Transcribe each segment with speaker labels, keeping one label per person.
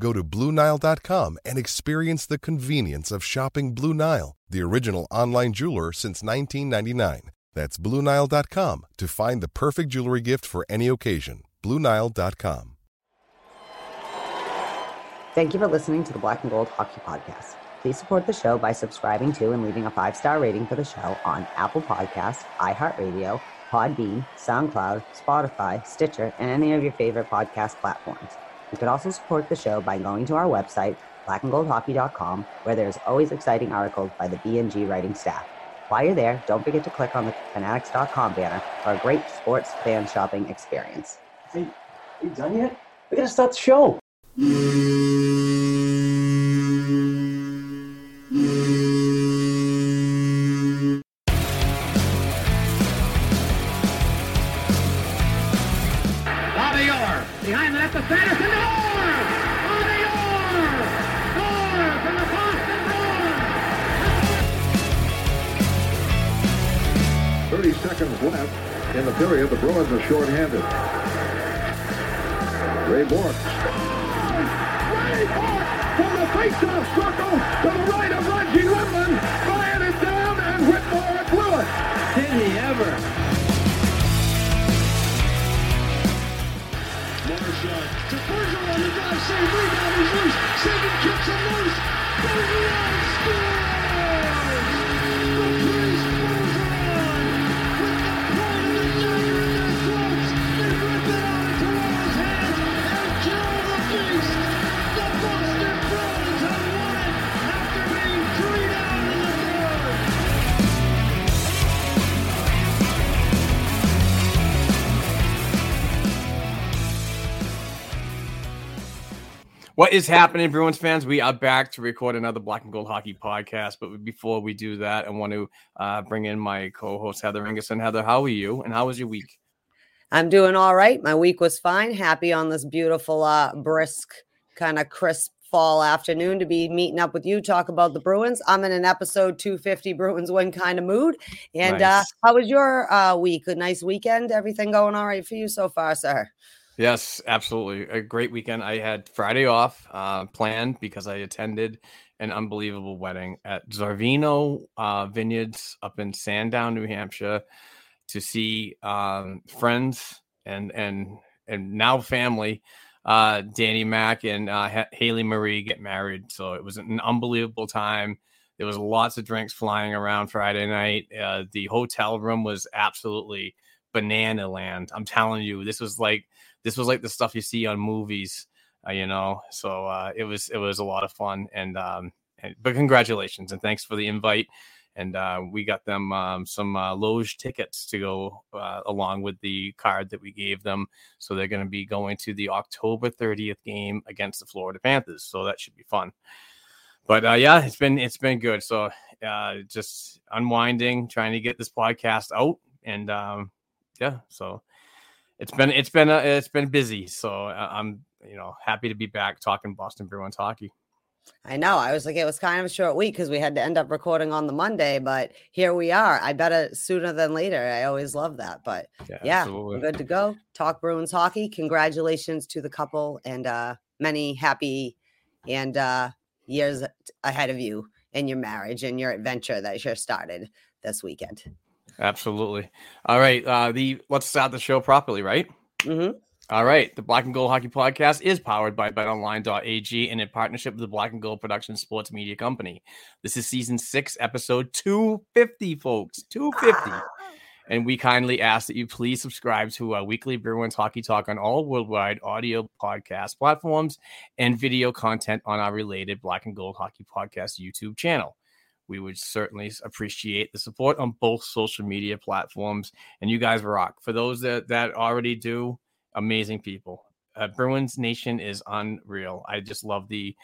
Speaker 1: Go to BlueNile.com and experience the convenience of shopping Blue Nile, the original online jeweler since 1999. That's BlueNile.com to find the perfect jewelry gift for any occasion. BlueNile.com.
Speaker 2: Thank you for listening to the Black and Gold Hockey Podcast. Please support the show by subscribing to and leaving a five star rating for the show on Apple Podcasts, iHeartRadio, Podbean, SoundCloud, Spotify, Stitcher, and any of your favorite podcast platforms. You can also support the show by going to our website, blackandgoldhockey.com, where there's always exciting articles by the BNG writing staff. While you're there, don't forget to click on the fanatics.com banner for a great sports fan shopping experience.
Speaker 3: Hey, are you done yet? We gotta start the show.
Speaker 4: What is happening, Bruins fans? We are back to record another Black and Gold Hockey podcast. But before we do that, I want to uh, bring in my co-host Heather Ingerson. Heather, how are you? And how was your week?
Speaker 5: I'm doing all right. My week was fine. Happy on this beautiful, uh, brisk, kind of crisp fall afternoon to be meeting up with you, talk about the Bruins. I'm in an episode 250 Bruins win kind of mood. And uh, how was your uh, week? A nice weekend? Everything going all right for you so far, sir?
Speaker 4: Yes, absolutely. A great weekend. I had Friday off uh, planned because I attended an unbelievable wedding at Zorvino uh, Vineyards up in Sandown, New Hampshire, to see um, friends and and and now family, uh, Danny Mack and uh, Haley Marie get married. So it was an unbelievable time. There was lots of drinks flying around Friday night. Uh, the hotel room was absolutely banana land. I'm telling you, this was like this was like the stuff you see on movies, uh, you know. So uh, it was it was a lot of fun, and um, and, but congratulations and thanks for the invite. And uh, we got them um, some uh, Loge tickets to go uh, along with the card that we gave them. So they're going to be going to the October 30th game against the Florida Panthers. So that should be fun. But uh, yeah, it's been it's been good. So uh, just unwinding, trying to get this podcast out, and um, yeah, so it's been it's been uh, it's been busy. So uh, I'm you know happy to be back talking Boston Bruins hockey.
Speaker 5: I know. I was like, it was kind of a short week because we had to end up recording on the Monday, but here we are. I bet it sooner than later. I always love that. But
Speaker 4: Yeah,
Speaker 5: yeah, we're good to go. Talk Bruins hockey. Congratulations to the couple and uh many happy and uh years ahead of you in your marriage and your adventure that you started this weekend.
Speaker 4: Absolutely. All right. Uh, the let's start the show properly, right?
Speaker 5: hmm
Speaker 4: All right. The Black and Gold Hockey Podcast is powered by BetOnline.ag and in partnership with the Black and Gold Production Sports Media Company. This is season six, episode 250, folks. 250. And we kindly ask that you please subscribe to our weekly Bruins Hockey Talk on all worldwide audio podcast platforms and video content on our related Black and Gold Hockey Podcast YouTube channel. We would certainly appreciate the support on both social media platforms. And you guys rock. For those that, that already do, amazing people. Uh, Bruins Nation is unreal. I just love the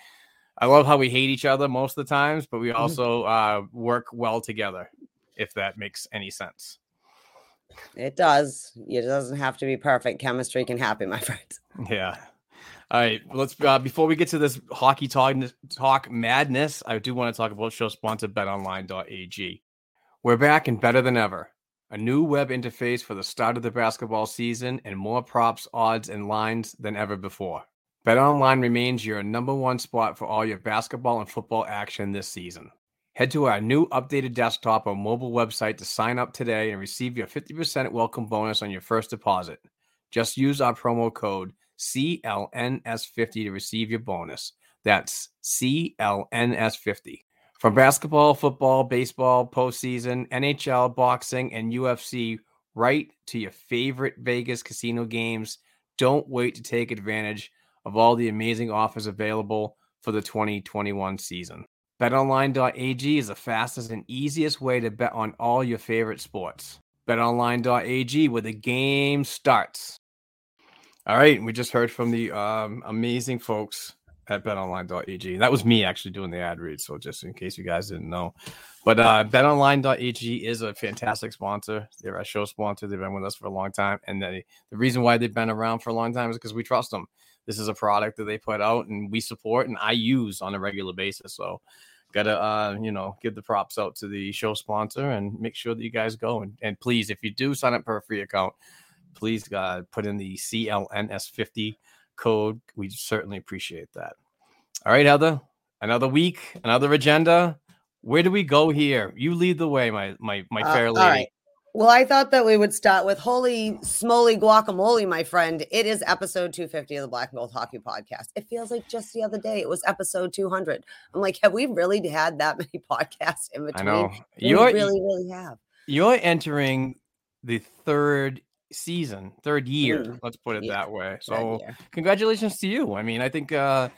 Speaker 4: I love how we hate each other most of the times, but we
Speaker 5: Mm-hmm.
Speaker 4: also uh, work well together, if that makes any sense.
Speaker 5: It does. It doesn't have to be perfect. Chemistry can happen, my friends.
Speaker 4: Yeah. All right. Let's uh, before we get to this hockey talk talk madness, I do want to talk about show sponsor betonline.ag. We're back and better than ever. A new web interface for the start of the basketball season and more props, odds, and lines than ever before. BetOnline remains your number one spot for all your basketball and football action this season. Head to our new updated desktop or mobile website to sign up today and receive your 50% welcome bonus on your first deposit. Just use our promo code CLNS50 to receive your bonus. That's CLNS50. From basketball, football, baseball, postseason, NHL, boxing, and UFC, right to your favorite Vegas casino games, don't wait to take advantage of all the amazing offers available for the 2021 season. BetOnline.ag is the fastest and easiest way to bet on all your favorite sports. BetOnline.ag, where the game starts. All right, we just heard from the um, amazing folks at betonline.ag. That was me actually doing the ad read, so just in case you guys didn't know. But uh, betonline.ag is a fantastic sponsor. They're a show sponsor. They've been with us for a long time. And they, the reason why they've been around for a long time is because we trust them. This is a product that they put out and we support and I use on a regular basis. So gotta uh, you know, give the props out to the show sponsor and make sure that you guys go. And, and please, if you do sign up for a free account, please uh, put in the CLNS50 code. We certainly appreciate that. All right, Heather, another week, another agenda. Where do we go here? You lead the way, my my my
Speaker 5: Uh,
Speaker 4: fair
Speaker 5: all
Speaker 4: lady.
Speaker 5: right. Well, I thought that we would start with holy smoly guacamole, my friend. It is episode 250 of the Black and Gold Hockey Podcast. It feels like just the other day it was episode 200. I'm like, have we really had that many podcasts in between?
Speaker 4: I
Speaker 5: know
Speaker 4: you're
Speaker 5: really, really have.
Speaker 4: you're entering the third season, third year.
Speaker 5: Mm,
Speaker 4: Let's put it
Speaker 5: yeah,
Speaker 4: that way. So congratulations to you. I mean, I think uh,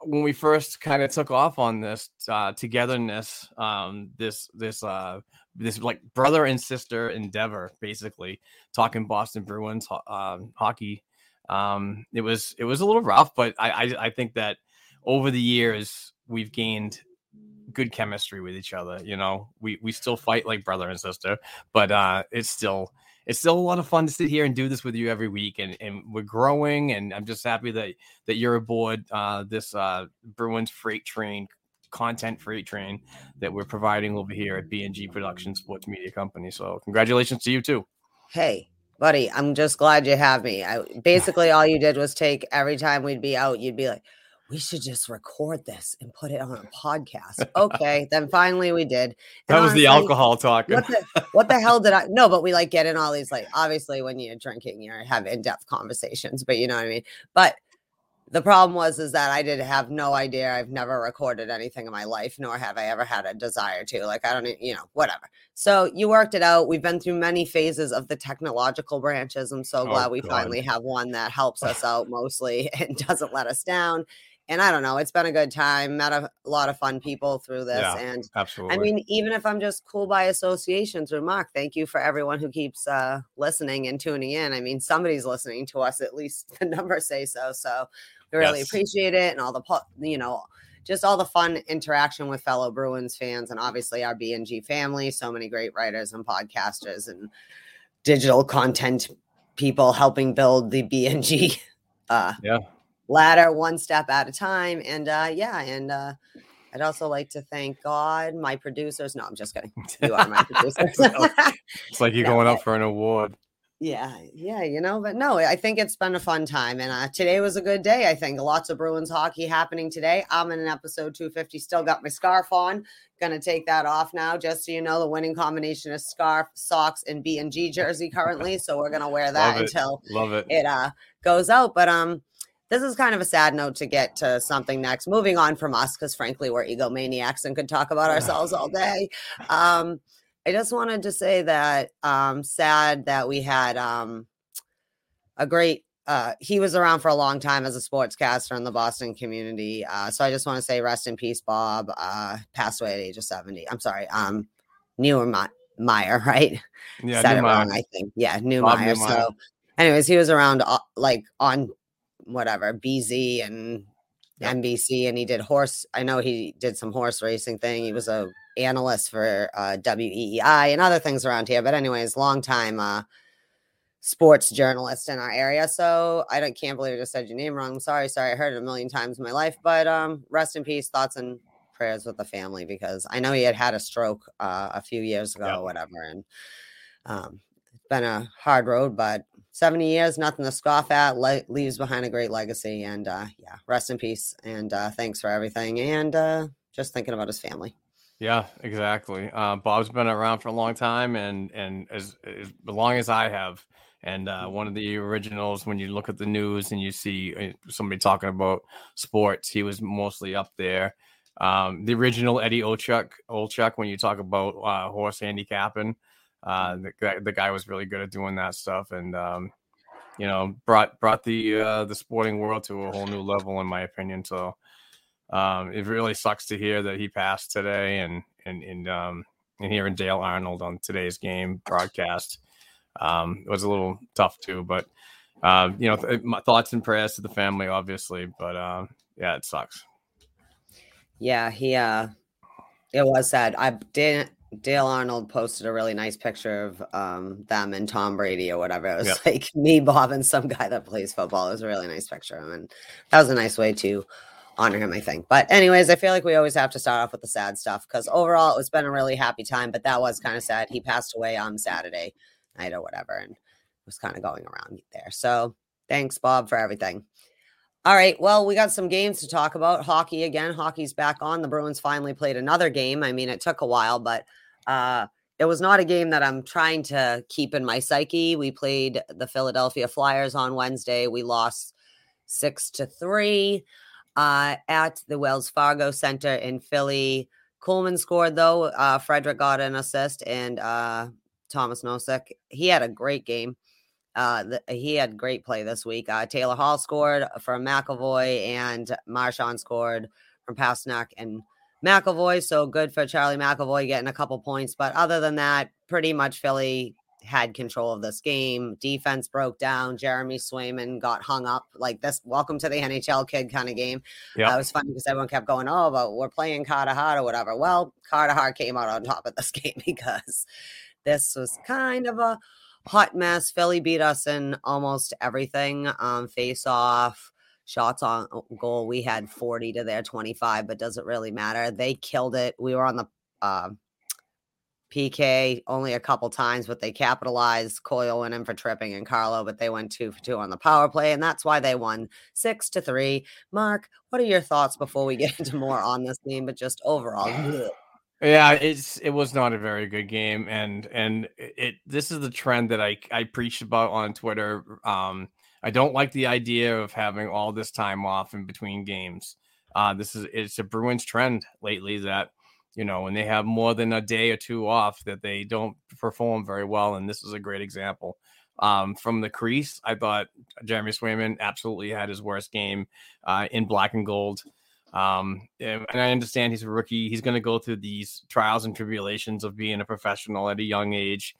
Speaker 4: when we first kind of took off on this uh, togetherness, um, this this uh, this like brother and sister endeavor, basically talking Boston Bruins ho- um, hockey. Um, it was it was a little rough, but I, I I think that over the years we've gained good chemistry with each other. You know, we we still fight like brother and sister, but uh, it's still it's still a lot of fun to sit here and do this with you every week, and and we're growing, and I'm just happy that that you're aboard uh, this uh, Bruins freight train content freight train that we're providing over here at B&G Production Sports Media Company. So congratulations to you too.
Speaker 5: Hey, buddy, I'm just glad you have me. I basically all you did was take every time we'd be out, you'd be like, we should just record this and put it on a podcast. Okay, then finally we did.
Speaker 4: That
Speaker 5: And
Speaker 4: was the alcohol talking.
Speaker 5: What the, what the hell did I? No, but we like get in all these like obviously when you're drinking, you have in depth conversations, but you know what I mean. But the problem was is that I did have no idea. I've never recorded anything in my life, nor have I ever had a desire to. Like I don't, you know, whatever. So you worked it out. We've been through many phases of the technological branches. I'm so
Speaker 4: Oh,
Speaker 5: glad we
Speaker 4: God.
Speaker 5: finally have one that helps us out mostly and doesn't let us down. And I don't know, it's been a good time. Met a lot of fun people through this,
Speaker 4: Yeah.
Speaker 5: and
Speaker 4: Absolutely.
Speaker 5: I mean, even if I'm just cool by association through Mark, thank you for everyone who keeps uh, listening and tuning in. I mean, somebody's listening to us, at least the numbers say so. So we really
Speaker 4: Yes.
Speaker 5: appreciate it and all the, you know, just all the fun interaction with fellow Bruins fans and obviously our BNG family. So many great writers and podcasters and digital content people helping build the BNG uh,
Speaker 4: Yeah.
Speaker 5: Ladder one step at a time. And uh, yeah, and uh, I'd also like to thank God, my producers. No, I'm just kidding. You are my producers.
Speaker 4: it's like you're
Speaker 5: Yeah,
Speaker 4: going up for an award.
Speaker 5: yeah, yeah, you know, but no, I think it's been a fun time. And uh, today was a good day. I think lots of Bruins hockey happening today. I'm in an episode 250, still got my scarf on. Gonna take that off now, just so you know. The winning combination is scarf, socks, and B and G jersey currently. So we're gonna wear that
Speaker 4: Love
Speaker 5: until
Speaker 4: Love it.
Speaker 5: it uh goes out. But um, this is kind of a sad note to get to something next. Moving on from us, because frankly, we're egomaniacs and could talk about ourselves all day. Um, I just wanted to say that um sad that we had um a great uh he was around for a long time as a sportscaster in the Boston community. Uh so I just want to say rest in peace, Bob. Uh passed away at age of 70. I'm sorry, um Newer Meyer, right?
Speaker 4: Yeah,
Speaker 5: Said it wrong, I think. Yeah, Neumeier.
Speaker 4: Neumeier.
Speaker 5: So anyways, he was around uh, like on whatever BZ and
Speaker 4: Yep.
Speaker 5: NBC and he did horse. I know he did some horse racing thing. He was a analyst for uh, WEEI and other things around here. But anyways, long time uh, sports journalist in our area. So I don't can't believe I just said your name wrong. I'm sorry, sorry. I heard it a million times in my life. But um, rest in peace. Thoughts and prayers with the family because I know he had had a stroke uh, a few years ago
Speaker 4: Yep.
Speaker 5: or whatever. And um, it's been a hard road, but 70 years, nothing to scoff at. Le- leaves behind a great legacy. And uh, yeah, rest in peace. And uh, thanks for everything. And uh, just thinking about his family.
Speaker 4: Yeah, exactly. Uh, Bob's been around for a long time, and and as, as long as I have. And uh, one of the originals, when you look at the news and you see uh, somebody talking about sports, he was mostly up there. Um, the original Eddie Olczyk, Olczyk, when you talk about uh, horse handicapping, uh, the guy, the guy was really good at doing that stuff, and um, you know, brought brought the uh, the sporting world to a whole new level, in my opinion. So um, it really sucks to hear that he passed today, and and and um, and hearing Dale Arnold on today's game broadcast um, it was a little tough too. But uh, you know, th- my thoughts and prayers to the family, obviously. But um, yeah, it sucks.
Speaker 5: Yeah, he uh it was sad. I did Dale Arnold posted a really nice picture of um them and Tom Brady or whatever. It was
Speaker 4: Yep.
Speaker 5: like me, Bob, and some guy that plays football. It was a really nice picture of him. And that was a nice way to honor him, I think. But anyways, I feel like we always have to start off with the sad stuff because overall it's been a really happy time, but that was kind of sad. He passed away on Saturday night or whatever, and was kind of going around there. So thanks, Bob, for everything. All right. Well, we got some games to talk about. Hockey again. Hockey's back on. The Bruins finally played another game. I mean, it took a while, but uh it was not a game that I'm trying to keep in my psyche. We played the Philadelphia Flyers on Wednesday. We lost six to three uh, at the Wells Fargo Center in Philly. Kuhlman scored though. Uh, Frederic got an assist, and uh, Tomas Nosek. He had a great game. Uh, th- he had great play this week. Uh, Taylor Hall scored from McAvoy, and Marchand scored from Pastrnak and McAvoy. So good for Charlie McAvoy getting a couple points. But other than that, pretty much Philly had control of this game. Defense broke down. Jeremy Swayman got hung up like this. Welcome to the NHL kid kind of game.
Speaker 4: Yep.
Speaker 5: Uh, it was funny because everyone kept going, "Oh, but we're playing Carter Hart or whatever." Well, Carter came out on top of this game because this was kind of a hot mess. Philly beat us in almost everything. Um, face off, shots on goal. We had 40 to their 25, but does it really matter? They killed it. We were on the uh, PK only a couple times, but they capitalized. Coyle went in for tripping and Carlo, but they went two for two on the power play, and that's why they won six to three. Mark, what are your thoughts before we get into more on this game, but just overall?
Speaker 4: Yeah, it's it was not a very good game, and and it this is the trend that I I preached about on Twitter. Um, I don't like the idea of having all this time off in between games. Uh, this is it's a Bruins trend lately that you know when they have more than a day or two off that they don't perform very well, and this is a great example. Um, from the crease, I thought Jeremy Swayman absolutely had his worst game uh, in black and gold. Um, and and I understand he's a rookie. He's going to go through these trials and tribulations of being a professional at a young age.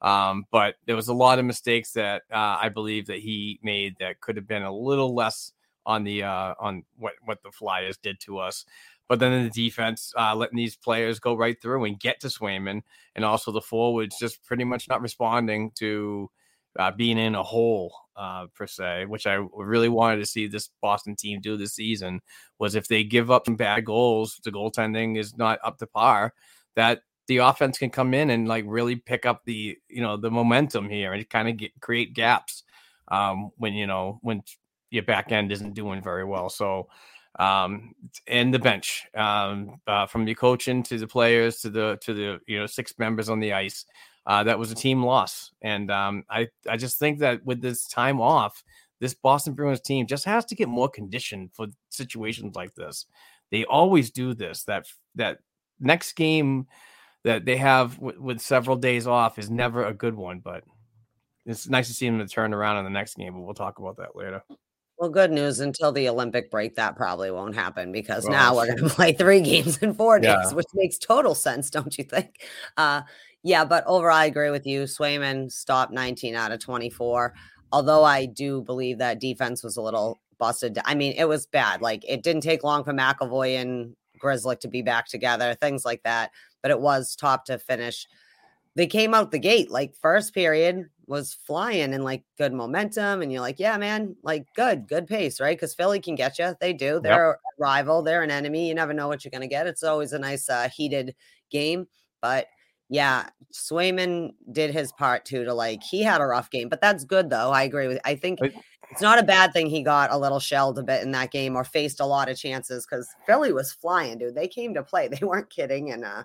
Speaker 4: Um, but there was a lot of mistakes that uh, I believe that he made that could have been a little less on the uh, on what what the Flyers did to us. But then in the defense, uh, letting these players go right through and get to Swayman, and also the forwards just pretty much not responding to uh, being in a hole uh, per se, which I really wanted to see this Boston team do this season. Was if they give up some bad goals, the goaltending is not up to par. That the offense can come in and like really pick up the you know the momentum here and kind of get create gaps um, when you know when your back end isn't doing very well. So um and the bench um uh, from your coaching to the players to the to the you know six members on the ice uh that was a team loss and um i i just think that with this time off this boston bruins team just has to get more conditioned for situations like this they always do this that that next game that they have w- with several days off is never a good one. But it's nice to see them to turn around in the next game. But we'll talk about that later.
Speaker 5: Well, good news until the Olympic break, that probably won't happen because
Speaker 4: Well,
Speaker 5: now we're going to play three games in four days,
Speaker 4: Yeah.
Speaker 5: which makes total sense, don't you think? Uh, yeah, but overall, I agree with you. Swayman stopped 19 out of 24. Although I do believe that defense was a little busted. I mean, it was bad. Like it didn't take long for McAvoy and Grzelcyk to be back together, things like that. But it was top to finish. They came out the gate like first period was flying and like good momentum, and you're like, yeah, man, like good, good pace, right? Because Philly can get you. They do. They're a rival. They're an enemy. You never know what you're gonna get. It's always a nice uh, heated game, but yeah, Swayman did his part too to like he had a rough game, but that's good though. I agree with I think it's not a bad thing he got a little shelled a bit in that game or faced a lot of chances because Philly was flying, dude. They came to play. They weren't kidding. And uh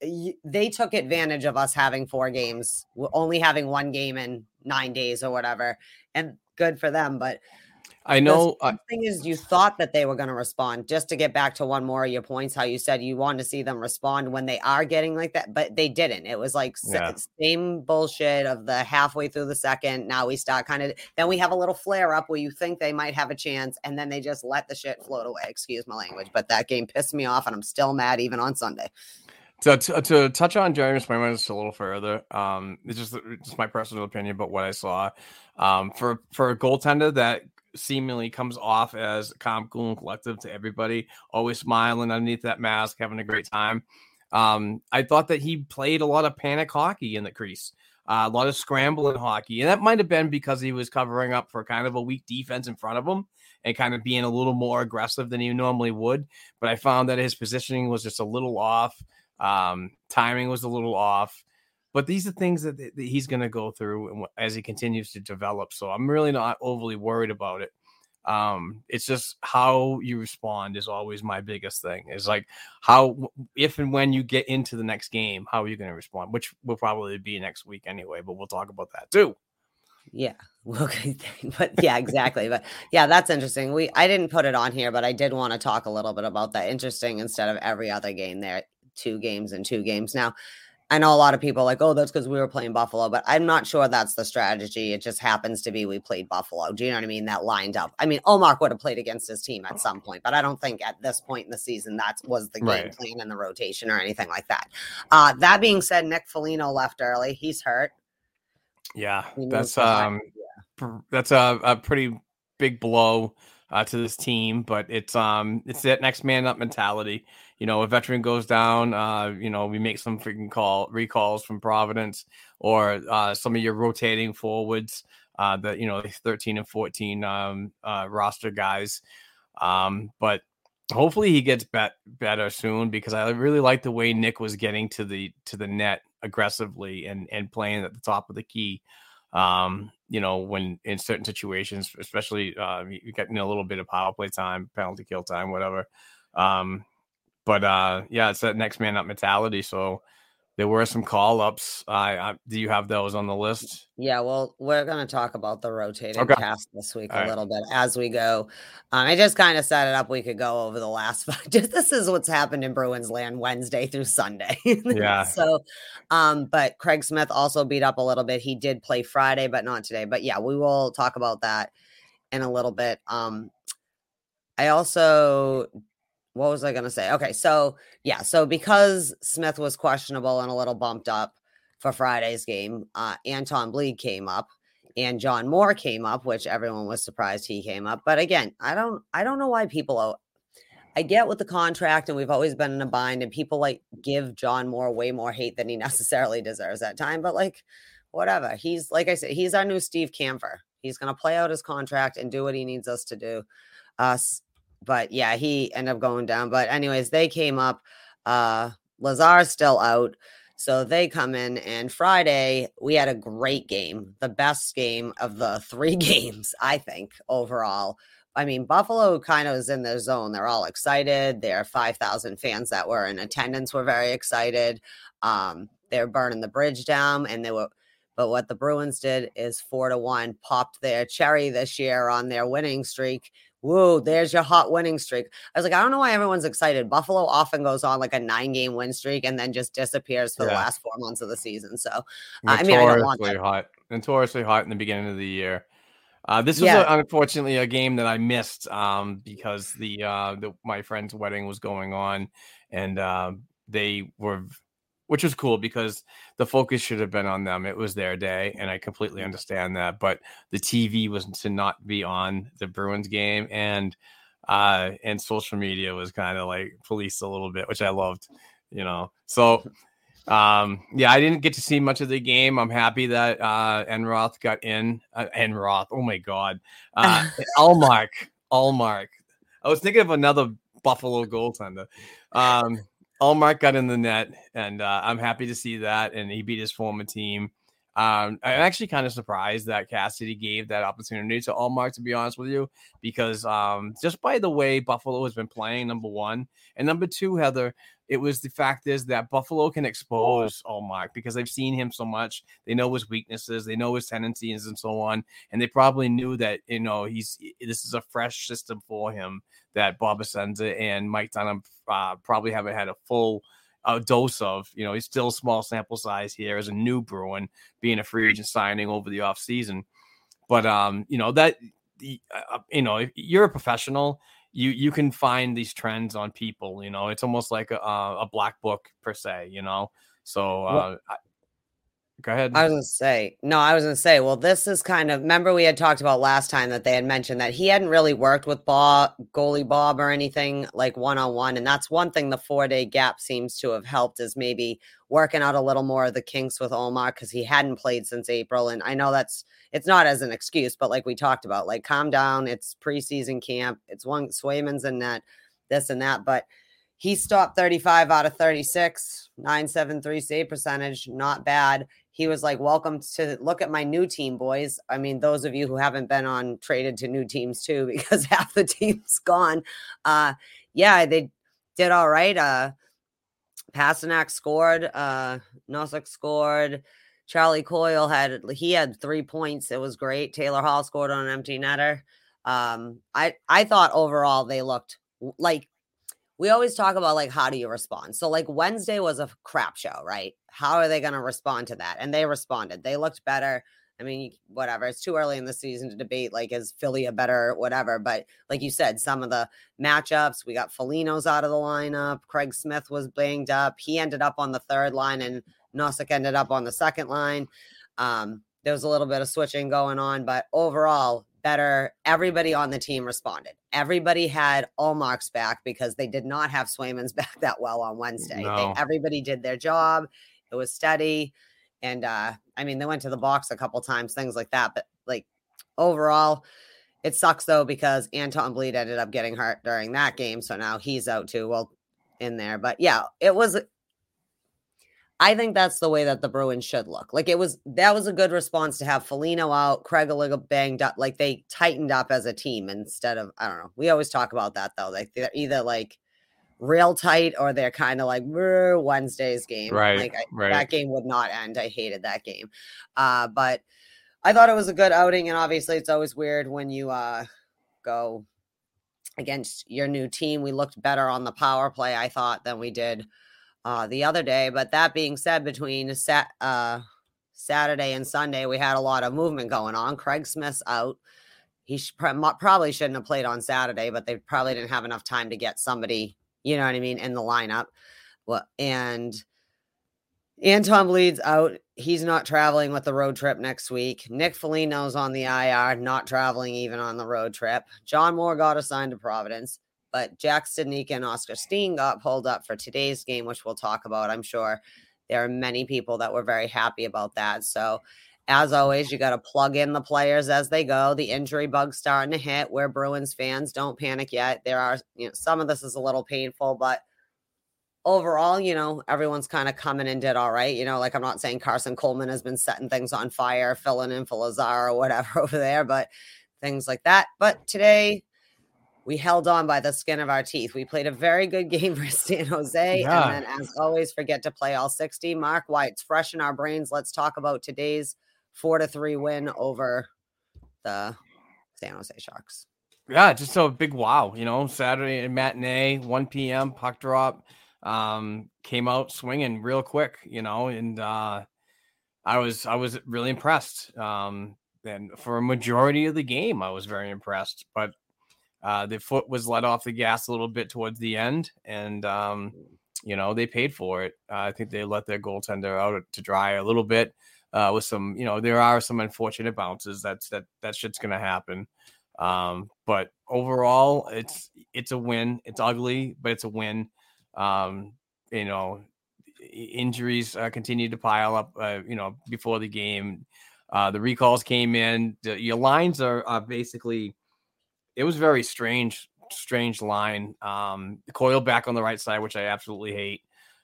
Speaker 5: they took advantage of us having four games, only having one game in nine days or whatever. And good for them. But
Speaker 4: I
Speaker 5: the
Speaker 4: know. uh,
Speaker 5: thing is, you thought that they were going to respond. Just to get back to one more of your points, how you said you want to see them respond when they are getting like that, but they didn't. It was like
Speaker 4: Yeah.
Speaker 5: same bullshit of the halfway through the second. Now we start kind of. Then we have a little flare up where you think they might have a chance, and then they just let the shit float away. Excuse my language, but that game pissed me off, and I'm still mad even on Sunday.
Speaker 4: To, to, to touch on Jeremy Swayman just a little further, um, it's just just my personal opinion but what I saw. Um, for for a goaltender that seemingly comes off as calm, cool, and collective to everybody, always smiling underneath that mask, having a great time. Um, I thought that he played a lot of panic hockey in the crease, uh, a lot of scrambling hockey, and that might have been because he was covering up for kind of a weak defense in front of him and kind of being a little more aggressive than he normally would. But I found that his positioning was just a little off. Um, timing was a little off. But these are things that, that he's going to go through as he continues to develop. So I'm really not overly worried about it. Um, it's just how you respond is always my biggest thing. Is like how if and when you get into the next game, how are you going to respond? Which will probably be next week anyway. But we'll talk about that too.
Speaker 5: Yeah. Okay. But yeah, exactly. But yeah, that's interesting. We I didn't put it on here, but I did want to talk a little bit about that. Interesting instead of every other game there, two games and two games. Now, I know a lot of people are like, oh, that's because we were playing Buffalo, but I'm not sure that's the strategy. It just happens to be we played Buffalo. Do you know what I mean? That lined up. I mean, Omar would have played against his team at some point, but I don't think at this point in the season that was the game
Speaker 4: Right.
Speaker 5: plan in the rotation or anything like that. Uh, that being said, Nick Foligno left early. He's hurt.
Speaker 4: Yeah,
Speaker 5: He
Speaker 4: that's um, pr- that's a, a pretty big blow uh, to this team, but it's um, it's that next man up mentality. You know, a veteran goes down, uh, you know, we make some freaking call recalls from Providence or uh, some of your rotating forwards, uh, that you know, the 13 and 14 um, uh, roster guys. Um, but hopefully he gets bet- better soon because I really like the way Nick was getting to the to the net aggressively and and playing at the top of the key. Um, you know, when in certain situations, especially uh, you getting a little bit of power play time, penalty kill time, whatever. Um, but uh, yeah, it's that next man up mentality. So there were some call ups. Do you have those on the list?
Speaker 5: Yeah, well, we're going to talk about the rotating
Speaker 4: Okay.
Speaker 5: cast this week
Speaker 4: All
Speaker 5: a
Speaker 4: right.
Speaker 5: little bit as we go. Um, I just kind of set it up. We could go over the last five. Just this is what's happened in Bruins land Wednesday through Sunday.
Speaker 4: Yeah.
Speaker 5: so, um, but Craig Smith also beat up a little bit. He did play Friday, but not today. But yeah, we will talk about that in a little bit. Um, I also, what was I going to say? Okay, so yeah, so because Smith was questionable and a little bumped up for Friday's game, uh, Anton Blidh came up and John Moore came up, which everyone was surprised he came up. But again, I don't, I don't know why people. Are, I get with the contract, and we've always been in a bind, and people like give John Moore way more hate than he necessarily deserves at time. But like, whatever. He's like I said, he's our new Steve Kampfer. He's gonna play out his contract and do what he needs us to do. Us, but yeah, he ended up going down. But anyways, they came up. Uh Lazar's still out. So they come in, and Friday we had a great game, the best game of the three games, I think, overall. I mean, Buffalo kind of is in their zone. They're all excited. Their 5,000 fans that were in attendance were very excited. Um, they're burning the bridge down, and they were. But what the Bruins did is four to one popped their cherry this year on their winning streak whoa, there's your hot winning streak. I was like, I don't know why everyone's excited. Buffalo often goes on like a nine game win streak and then just disappears for the last four months of the season. So, I mean, I don't want that.
Speaker 4: hot, notoriously hot in the beginning of the year. Uh, this was
Speaker 5: Yeah.
Speaker 4: a, unfortunately a game that I missed um, because the, uh, the my friend's wedding was going on, and uh, they were, which was cool because the focus should have been on them. It was their day, and I completely understand that. But the TV was to not be on the Bruins game, and uh, and social media was kind of like policed a little bit, which I loved. You know, so um, yeah, I didn't get to see much of the game. I'm happy that uh Enroth got in. Uh, Enroth, oh my god. Uh Ullmark. Ullmark. I was thinking of another Buffalo goaltender. Um Ullmark got in the net, and uh, I'm happy to see that. And he beat his former team. Um, I'm actually kind of surprised that Cassidy gave that opportunity to Ullmark, to be honest with you, because um, just by the way Buffalo has been playing, number one, and number two, Heather, it was the fact is that Buffalo can expose Ullmark because they've seen him so much. They know his weaknesses, they know his tendencies, and so on. And they probably knew that you know he's this is a fresh system for him that Bob Essensa and Mike Dunham uh, probably haven't had a full uh, dose of. You know, he's still a small sample size here as a new Bruin, being a free agent signing over the offseason. But um, you know that uh, you know if you're a professional you you can find these trends on people you know? It's almost like a, a black book per se you know? So uh I, go ahead
Speaker 5: I was gonna say, no, I was gonna say, well, this is kind of remember we had talked about last time that they had mentioned that he hadn't really worked with Bob, goalie Bob or anything like one on one. And that's one thing the four day gap seems to have helped is maybe working out a little more of the kinks with Omar because he hadn't played since April. And I know that's it's not as an excuse, but like we talked about, like calm down, it's preseason camp, it's one Swayman's in that, this and that. But he stopped 35 out of 36, 973 save percentage, not bad he was like, Welcome to look at my new team, boys. I mean, those of you who haven't been on traded to new teams too, because half the team's gone. Uh yeah, they did all right. Uh Pastrnak scored, uh Nosek scored. Charlie Coyle had he had three points. It was great. Taylor Hall scored on an empty netter. Um, I I thought overall they looked like we always talk about like how do you respond? So like wednesday was a crap show right? How are they going to respond to that? And they responded. They looked better. I mean whatever. It's too early in the season to debate like is philly a better whatever but like you said some of the matchups we got Foligno's out of the lineup. Craig smith was banged up. He ended up on the third line and Nosek ended up on the second line. Um there was a little bit of switching going on but overall better everybody on the team responded everybody had Ullmark's back because they did not have Swayman's back that well on Wednesday.
Speaker 4: No.
Speaker 5: They, everybody did their job. It was steady. And uh, I mean, they went to the box a couple times, things like that. But like overall, it sucks though because Anton Blidh ended up getting hurt during that game. So now he's out too. Well, in there. But yeah, it was I think that's the way that the Bruins should look. Like it was that was a good response to have Foligno out, Craig a little banged up. Like they tightened up as a team instead of I don't know. We always talk about that though. Like they're either like real tight or they're kind of like "Brr, Wednesday's game.
Speaker 4: Right,
Speaker 5: Like I,
Speaker 4: right.
Speaker 5: that game would not end. I hated that game. Uh, but I thought it was a good outing, and obviously it's always weird when you uh go against your new team. We looked better on the power play, I thought, than we did uh, the other day. But that being said, between sat, uh, Saturday and Sunday, we had a lot of movement going on. Craig Smith's out. He sh- probably shouldn't have played on Saturday, but they probably didn't have enough time to get somebody, you know what I mean, in the lineup. Well, and Anton Blidh's out. He's not traveling with the road trip next week. Nick Foligno's on the IR, not traveling even on the road trip. John Moore got assigned to Providence, but Jack Studnicka and Oskar Steen got pulled up for today's game, which we'll talk about. I'm sure there are many people that were very happy about that. So, as always, you got to plug in the players as they go. The injury bug's starting to hit. We're Bruins fans. Don't panic yet. There are, you know, some of this is a little painful, but overall, you know, everyone's kind of coming and did all right. You know, like I'm not saying Carson Kuhlman has been setting things on fire, filling in for Lazar or whatever over there, but things like that. But today we held on by the skin of our teeth. We played a very good game for San Jose.
Speaker 4: Yeah.
Speaker 5: And then, as always, forget to play all 60. Mark, White's fresh in our brains. Let's talk about today's four to three win over the San Jose Sharks.
Speaker 4: Yeah, just a big wow. You know, Saturday matinee, 1 p.m. puck drop. Um, came out swinging real quick. You know, and uh, I was I was really impressed. Um, and for a majority of the game, I was very impressed. But uh, the foot was let off the gas a little bit towards the end, and um, you know they paid for it. Uh, I think they let their goaltender out to dry a little bit uh, with some. You know, there are some unfortunate bounces. That's that that shit's gonna happen. Um, but overall, it's it's a win. It's ugly, but it's a win. Um, you know, injuries uh, continue to pile up. Uh, you know, before the game, uh, the recalls came in. The, your lines are, are basically. It was very strange, strange line. Um, Coyle back on the right side, which I absolutely hate.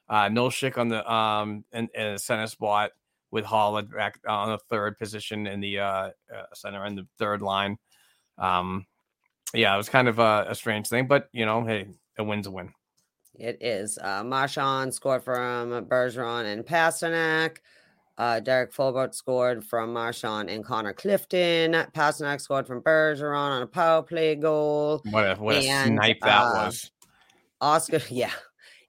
Speaker 4: Uh, Nosek on the um in the center spot with Haula back on the third position in the uh, uh center and the third line. Um, yeah, it was kind of a, a, strange thing, but you know, hey, a win's a win.
Speaker 5: It is. Uh, Marchand scored from Bergeron and Pastrnak. Uh, Derek Forbort scored from Marchand and Connor Clifton. Pastrnak scored from Bergeron on a power play goal.
Speaker 4: What a, what and, a snipe that uh, was.
Speaker 5: Oskar, yeah.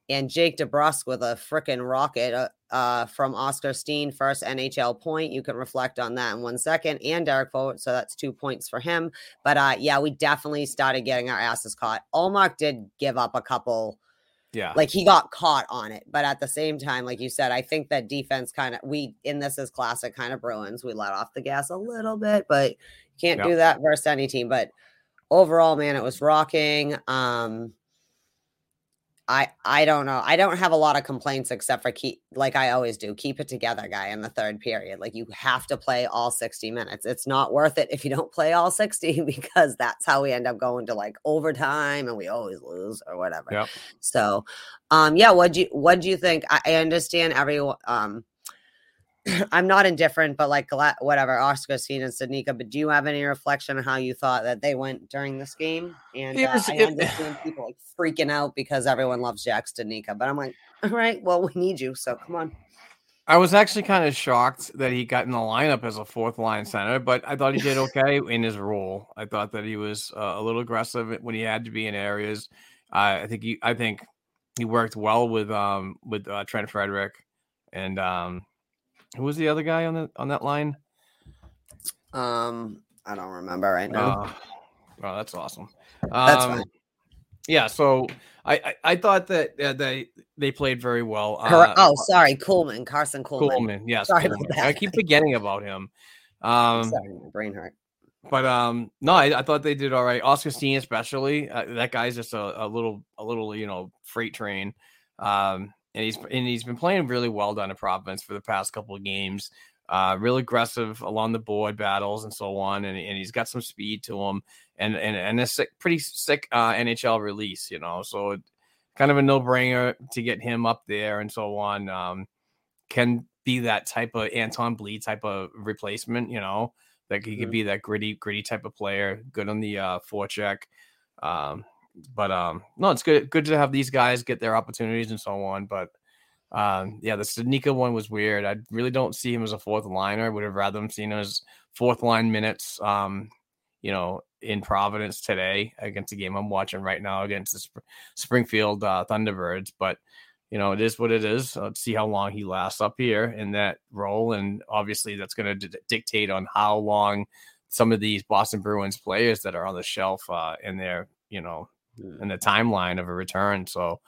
Speaker 5: And Jake DeBrusk with a freaking rocket uh, uh, from Oskar Steen, first NHL point. You can reflect on that in one second. And Derek Forbort, so that's two points for him. But uh, yeah, we definitely started getting our asses caught. Ullmark did give up a couple –
Speaker 4: yeah.
Speaker 5: Like he got caught on it. But at the same time, like you said, I think that defense kind of we in this is classic kind of Bruins. We let off the gas a little bit, but can't yep. do that versus any team. But overall, man, it was rocking. Um I I don't know. I don't have a lot of complaints except for keep like I always do. Keep it together, guy, in the third period. Like you have to play all 60 minutes. It's not worth it if you don't play all 60 because that's how we end up going to like overtime and we always lose or whatever.
Speaker 4: Yep.
Speaker 5: So um yeah, what do you what do you think? I, I understand everyone um I'm not indifferent, but like whatever, Oskar Steen and Studnicka. But do you have any reflection on how you thought that they went during this game? And uh, I it, understand people like freaking out because everyone loves Jack Studnicka, but I'm like, all right, well, we need you, so come on.
Speaker 4: I was actually kind of shocked that he got in the lineup as a fourth line center, but I thought he did okay in his role. I thought that he was uh, a little aggressive when he had to be in areas. Uh, I think he, I think he worked well with um with uh, Trent Frederic, and um who was the other guy on the on that line?
Speaker 5: Um, I don't remember right now.
Speaker 4: Uh, oh, that's awesome. Um, that's fine. Yeah, so I, I, I thought that uh, they they played very well.
Speaker 5: Uh, oh, sorry, Kuhlman, Carson Kuhlman.
Speaker 4: Kuhlman, yes. Sorry Kuhlman. I keep forgetting about him. Um,
Speaker 5: sorry, brain hurt.
Speaker 4: But um, no, I, I, thought they did all right. Oskar Steen, especially, uh, that guy's just a, a little, a little, you know, freight train. Um, and he's and he's been playing really well down in Providence for the past couple of games. Uh, real aggressive along the board battles and so on, and, and he's got some speed to him, and and and a sick, pretty sick uh, NHL release, you know. So kind of a no brainer to get him up there and so on. Um, can be that type of Anton Blidh type of replacement, you know, that he could be that gritty, gritty type of player, good on the uh, forecheck. Um, but um, no, it's good good to have these guys get their opportunities and so on. But um, yeah, the Studnicka one was weird. I really don't see him as a fourth liner. I would have rather him seen as fourth line minutes. Um, you know, in Providence today against the game I'm watching right now against the Sp- Springfield uh, Thunderbirds. But you know, it is what it is. Let's see how long he lasts up here in that role, and obviously that's going to d- dictate on how long some of these Boston Bruins players that are on the shelf uh, in their you know in the timeline of a return. So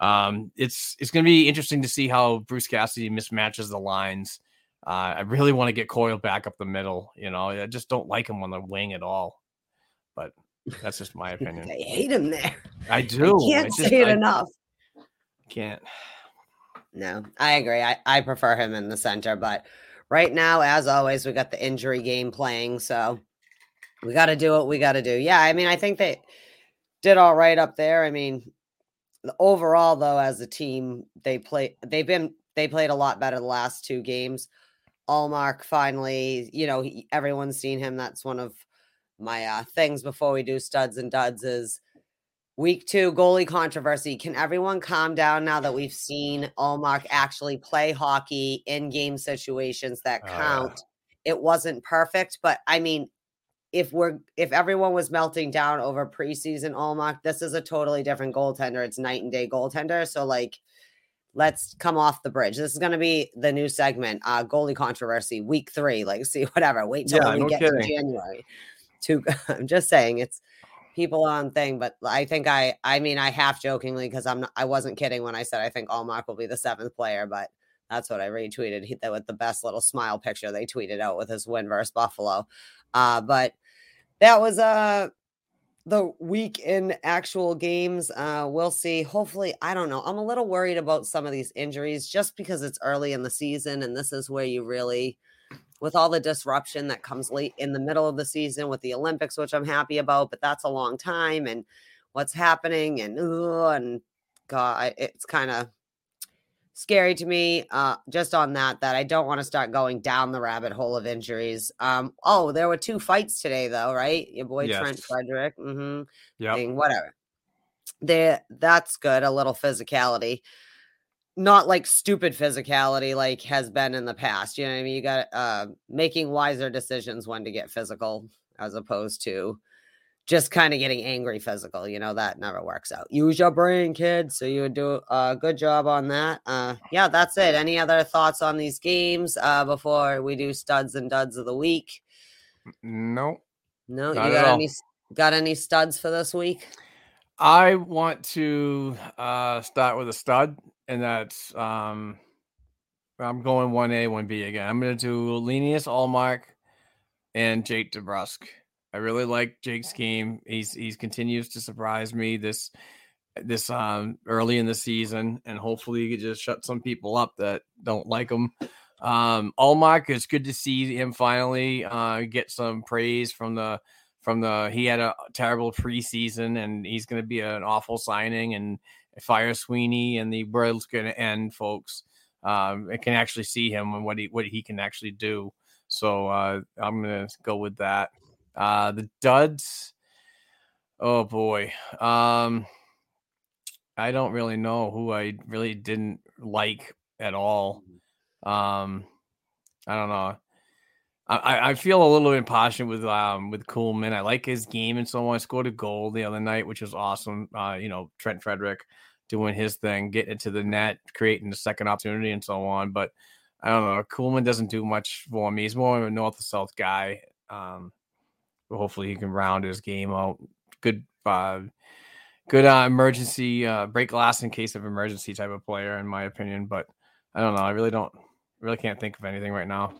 Speaker 4: um, it's it's going to be interesting to see how Bruce Cassidy mismatches the lines. Uh, I really want to get Coyle back up the middle. You know, I just don't like him on the wing at all. But that's just my opinion.
Speaker 5: I hate him there.
Speaker 4: I do.
Speaker 5: I can't
Speaker 4: I
Speaker 5: just, say it I, enough.
Speaker 4: Can't.
Speaker 5: No, I agree. I, I prefer him in the center, but right now, as always, we got the injury game playing, so we got to do what we got to do. Yeah, I mean, I think that did all right up there. I mean, overall though, as a team, they play. They've been they played a lot better the last two games. Ullmark finally, you know, he, everyone's seen him. That's one of my uh, things before we do studs and duds is week two goalie controversy. Can everyone calm down now that we've seen Ullmark actually play hockey in game situations that count? Uh. It wasn't perfect, but I mean, if we're if everyone was melting down over preseason Ullmark, this is a totally different goaltender. It's night and day goaltender. So like let's come off the bridge. This is gonna be the new segment, uh goalie controversy, week three. Like see whatever. Wait till
Speaker 4: Yeah,
Speaker 5: we
Speaker 4: no
Speaker 5: get
Speaker 4: kidding.
Speaker 5: to January. To I'm just saying it's people on thing, but I think I I mean I half jokingly because I'm not I wasn't kidding when I said I think Ullmark will be the seventh player, but that's what I retweeted he, that with the best little smile picture they tweeted out with his win versus Buffalo. Uh, but that was uh the week in actual games. Uh, we'll see. Hopefully, I don't know. I'm a little worried about some of these injuries just because it's early in the season, and this is where you really, with all the disruption that comes late in the middle of the season with the Olympics, which I'm happy about, but that's a long time, and what's happening, and ugh, and God, it's kind of scary to me uh just on that that i don't want to start going down the rabbit hole of injuries um oh there were two fights today though right? Your boy Trent Frederic mm-hmm thing, whatever. There that's good a little physicality. Not like stupid physicality like has been in the past you know what i mean? You got uh making wiser decisions when to get physical as opposed to just kind of getting angry physical you know that never works out use your brain kid so you would do a good job on that uh yeah that's it any other thoughts on these games uh before we do studs and duds of the week
Speaker 4: No.
Speaker 5: no you got any got any studs for this week
Speaker 4: I want to uh start with a stud, and that's um I'm going one A, one B again. I'm gonna do Linus Ullmark and Jake DeBrusk. I really like Jake's game. He's he's continues to surprise me this this um early in the season, and hopefully he can just shut some people up that don't like him. Um Ullmark, it's good to see him finally uh get some praise from the from the he had a terrible preseason and he's going to be an awful signing and fire Sweeney and the world's going to end, folks. Um, I can actually see him and what he what he can actually do. So uh, I'm going to go with that. Uh, the duds. Oh boy. Um, I don't really know who I really didn't like at all. Um, I don't know. I, I- feel a little impassioned with um with Kuhlman. I like his game and so on. I scored a goal the other night, which was awesome. Uh, you know, Trent Frederic doing his thing, getting into the net, creating the second opportunity and so on. But I don't know. Kuhlman doesn't do much for me. He's more of a north to south guy. Um, hopefully he can round his game out. Good uh good uh emergency uh break glass in case of emergency type of player, in my opinion. But I don't know. I really don't really can't think of anything right now.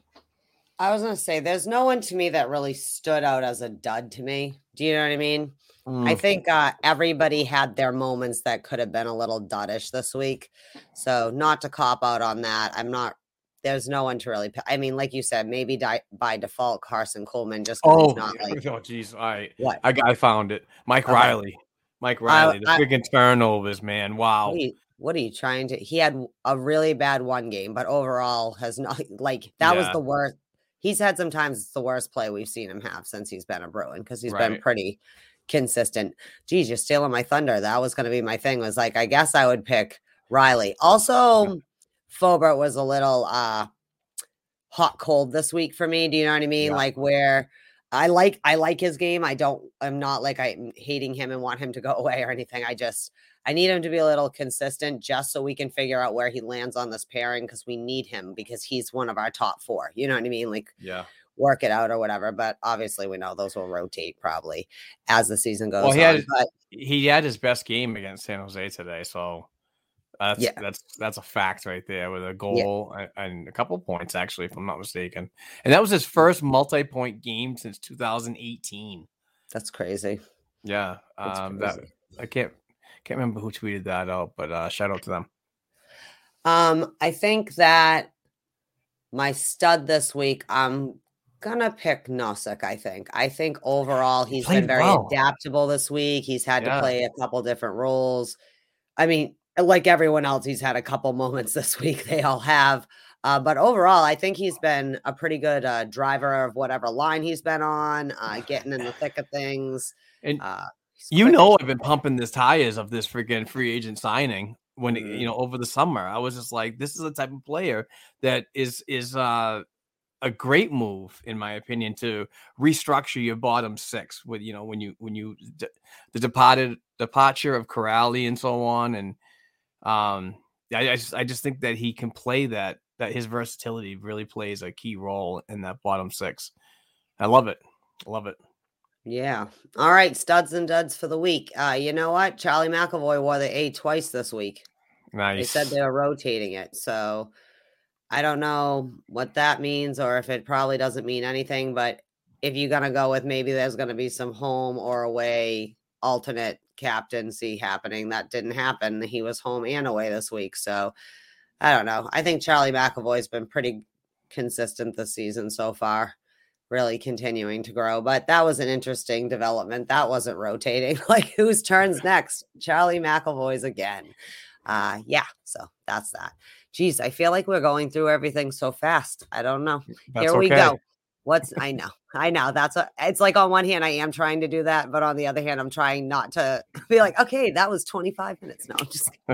Speaker 5: I was gonna say there's no one to me that really stood out as a dud to me. Do you know what I mean? I
Speaker 4: Mm.
Speaker 5: think uh, everybody had their moments that could have been a little duddish this week. So not to cop out on that. I'm not. There's no one to really. I mean, like you said, maybe di- by default Carson Kuhlman just.
Speaker 4: Oh,
Speaker 5: not like
Speaker 4: oh, jeez! All right,
Speaker 5: what.
Speaker 4: I, I found it. Mike
Speaker 5: Okay.
Speaker 4: Reilly. Mike Reilly. the
Speaker 5: I-
Speaker 4: freaking turnovers, man. Wow.
Speaker 5: What are, you, what are you trying to? He had a really bad one game, but overall has not like that was the worst. He's had sometimes it's the worst play we've seen him have since he's been a Bruin because he's been pretty consistent. Geez, you're stealing my thunder. That was going to be my thing. Was like I guess I would pick Reilly. Also, Forbort was a little uh hot cold this week for me. Do you know what I mean?
Speaker 4: Yeah.
Speaker 5: Like where I like I like his game. I don't I'm not like I'm hating him and want him to go away or anything. I just I need him to be a little consistent just so we can figure out where he lands on this pairing because we need him because he's one of our top four. You know what I mean? Like
Speaker 4: Yeah.
Speaker 5: work it out or whatever. But obviously we know those will rotate probably as the season goes
Speaker 4: Well, he
Speaker 5: on.
Speaker 4: had-
Speaker 5: but
Speaker 4: He had his best game against San Jose today, so that's
Speaker 5: Yeah.
Speaker 4: that's that's a fact right there with a goal and, and a couple points actually, if I'm not mistaken. And that was his first multi-point game since 2018.
Speaker 5: that's crazy.
Speaker 4: Yeah.
Speaker 5: That's
Speaker 4: Um, that. I can't can't remember who tweeted that out, but uh, shout out to them.
Speaker 5: Um, I think that my stud this week, I'm gonna pick Nosek. I think. I think overall he's been very
Speaker 4: well.
Speaker 5: adaptable this week. He's had
Speaker 4: Yeah.
Speaker 5: to play a couple different roles. I mean, like everyone else, he's had a couple moments this week. They all have. Uh, but overall, I think he's been a pretty good uh, driver of whatever line he's been on, uh, getting in the thick of things.
Speaker 4: And
Speaker 5: Uh,
Speaker 4: You know, I've been pumping this tires of this freaking free agent signing when
Speaker 5: Mhm.
Speaker 4: you know over the summer. I was just like, this is the type of player that is is uh a great move, in my opinion, to restructure your bottom six with you know when you when you the departed departure of Kuraly and so on, and um, I, I just I just think that he can play that that his versatility really plays a key role in that bottom six. I love it, love it.
Speaker 5: Yeah. All right, studs and duds for the week. Uh, you know what? Charlie McAvoy wore the A twice this week.
Speaker 4: Nice.
Speaker 5: They said they were rotating it, so I don't know what that means, or if it probably doesn't mean anything. But if you're gonna go with maybe there's gonna be some home or away alternate captaincy happening, that didn't happen. He was home and away this week, so I don't know. I think Charlie McAvoy's been pretty consistent this season so far really continuing to grow. But that was an interesting development. That wasn't rotating. Like whose turns next? Charlie McAvoy's again. Uh yeah, so that's that. Geez, I feel like we're going through everything so fast. I don't know.
Speaker 4: That's
Speaker 5: Here we
Speaker 4: okay.
Speaker 5: go. What's I know, I know. That's a, it's like on one hand, I am trying to do that, but on the other hand, I'm trying not to be like, okay, that was 25 minutes. No, I'm just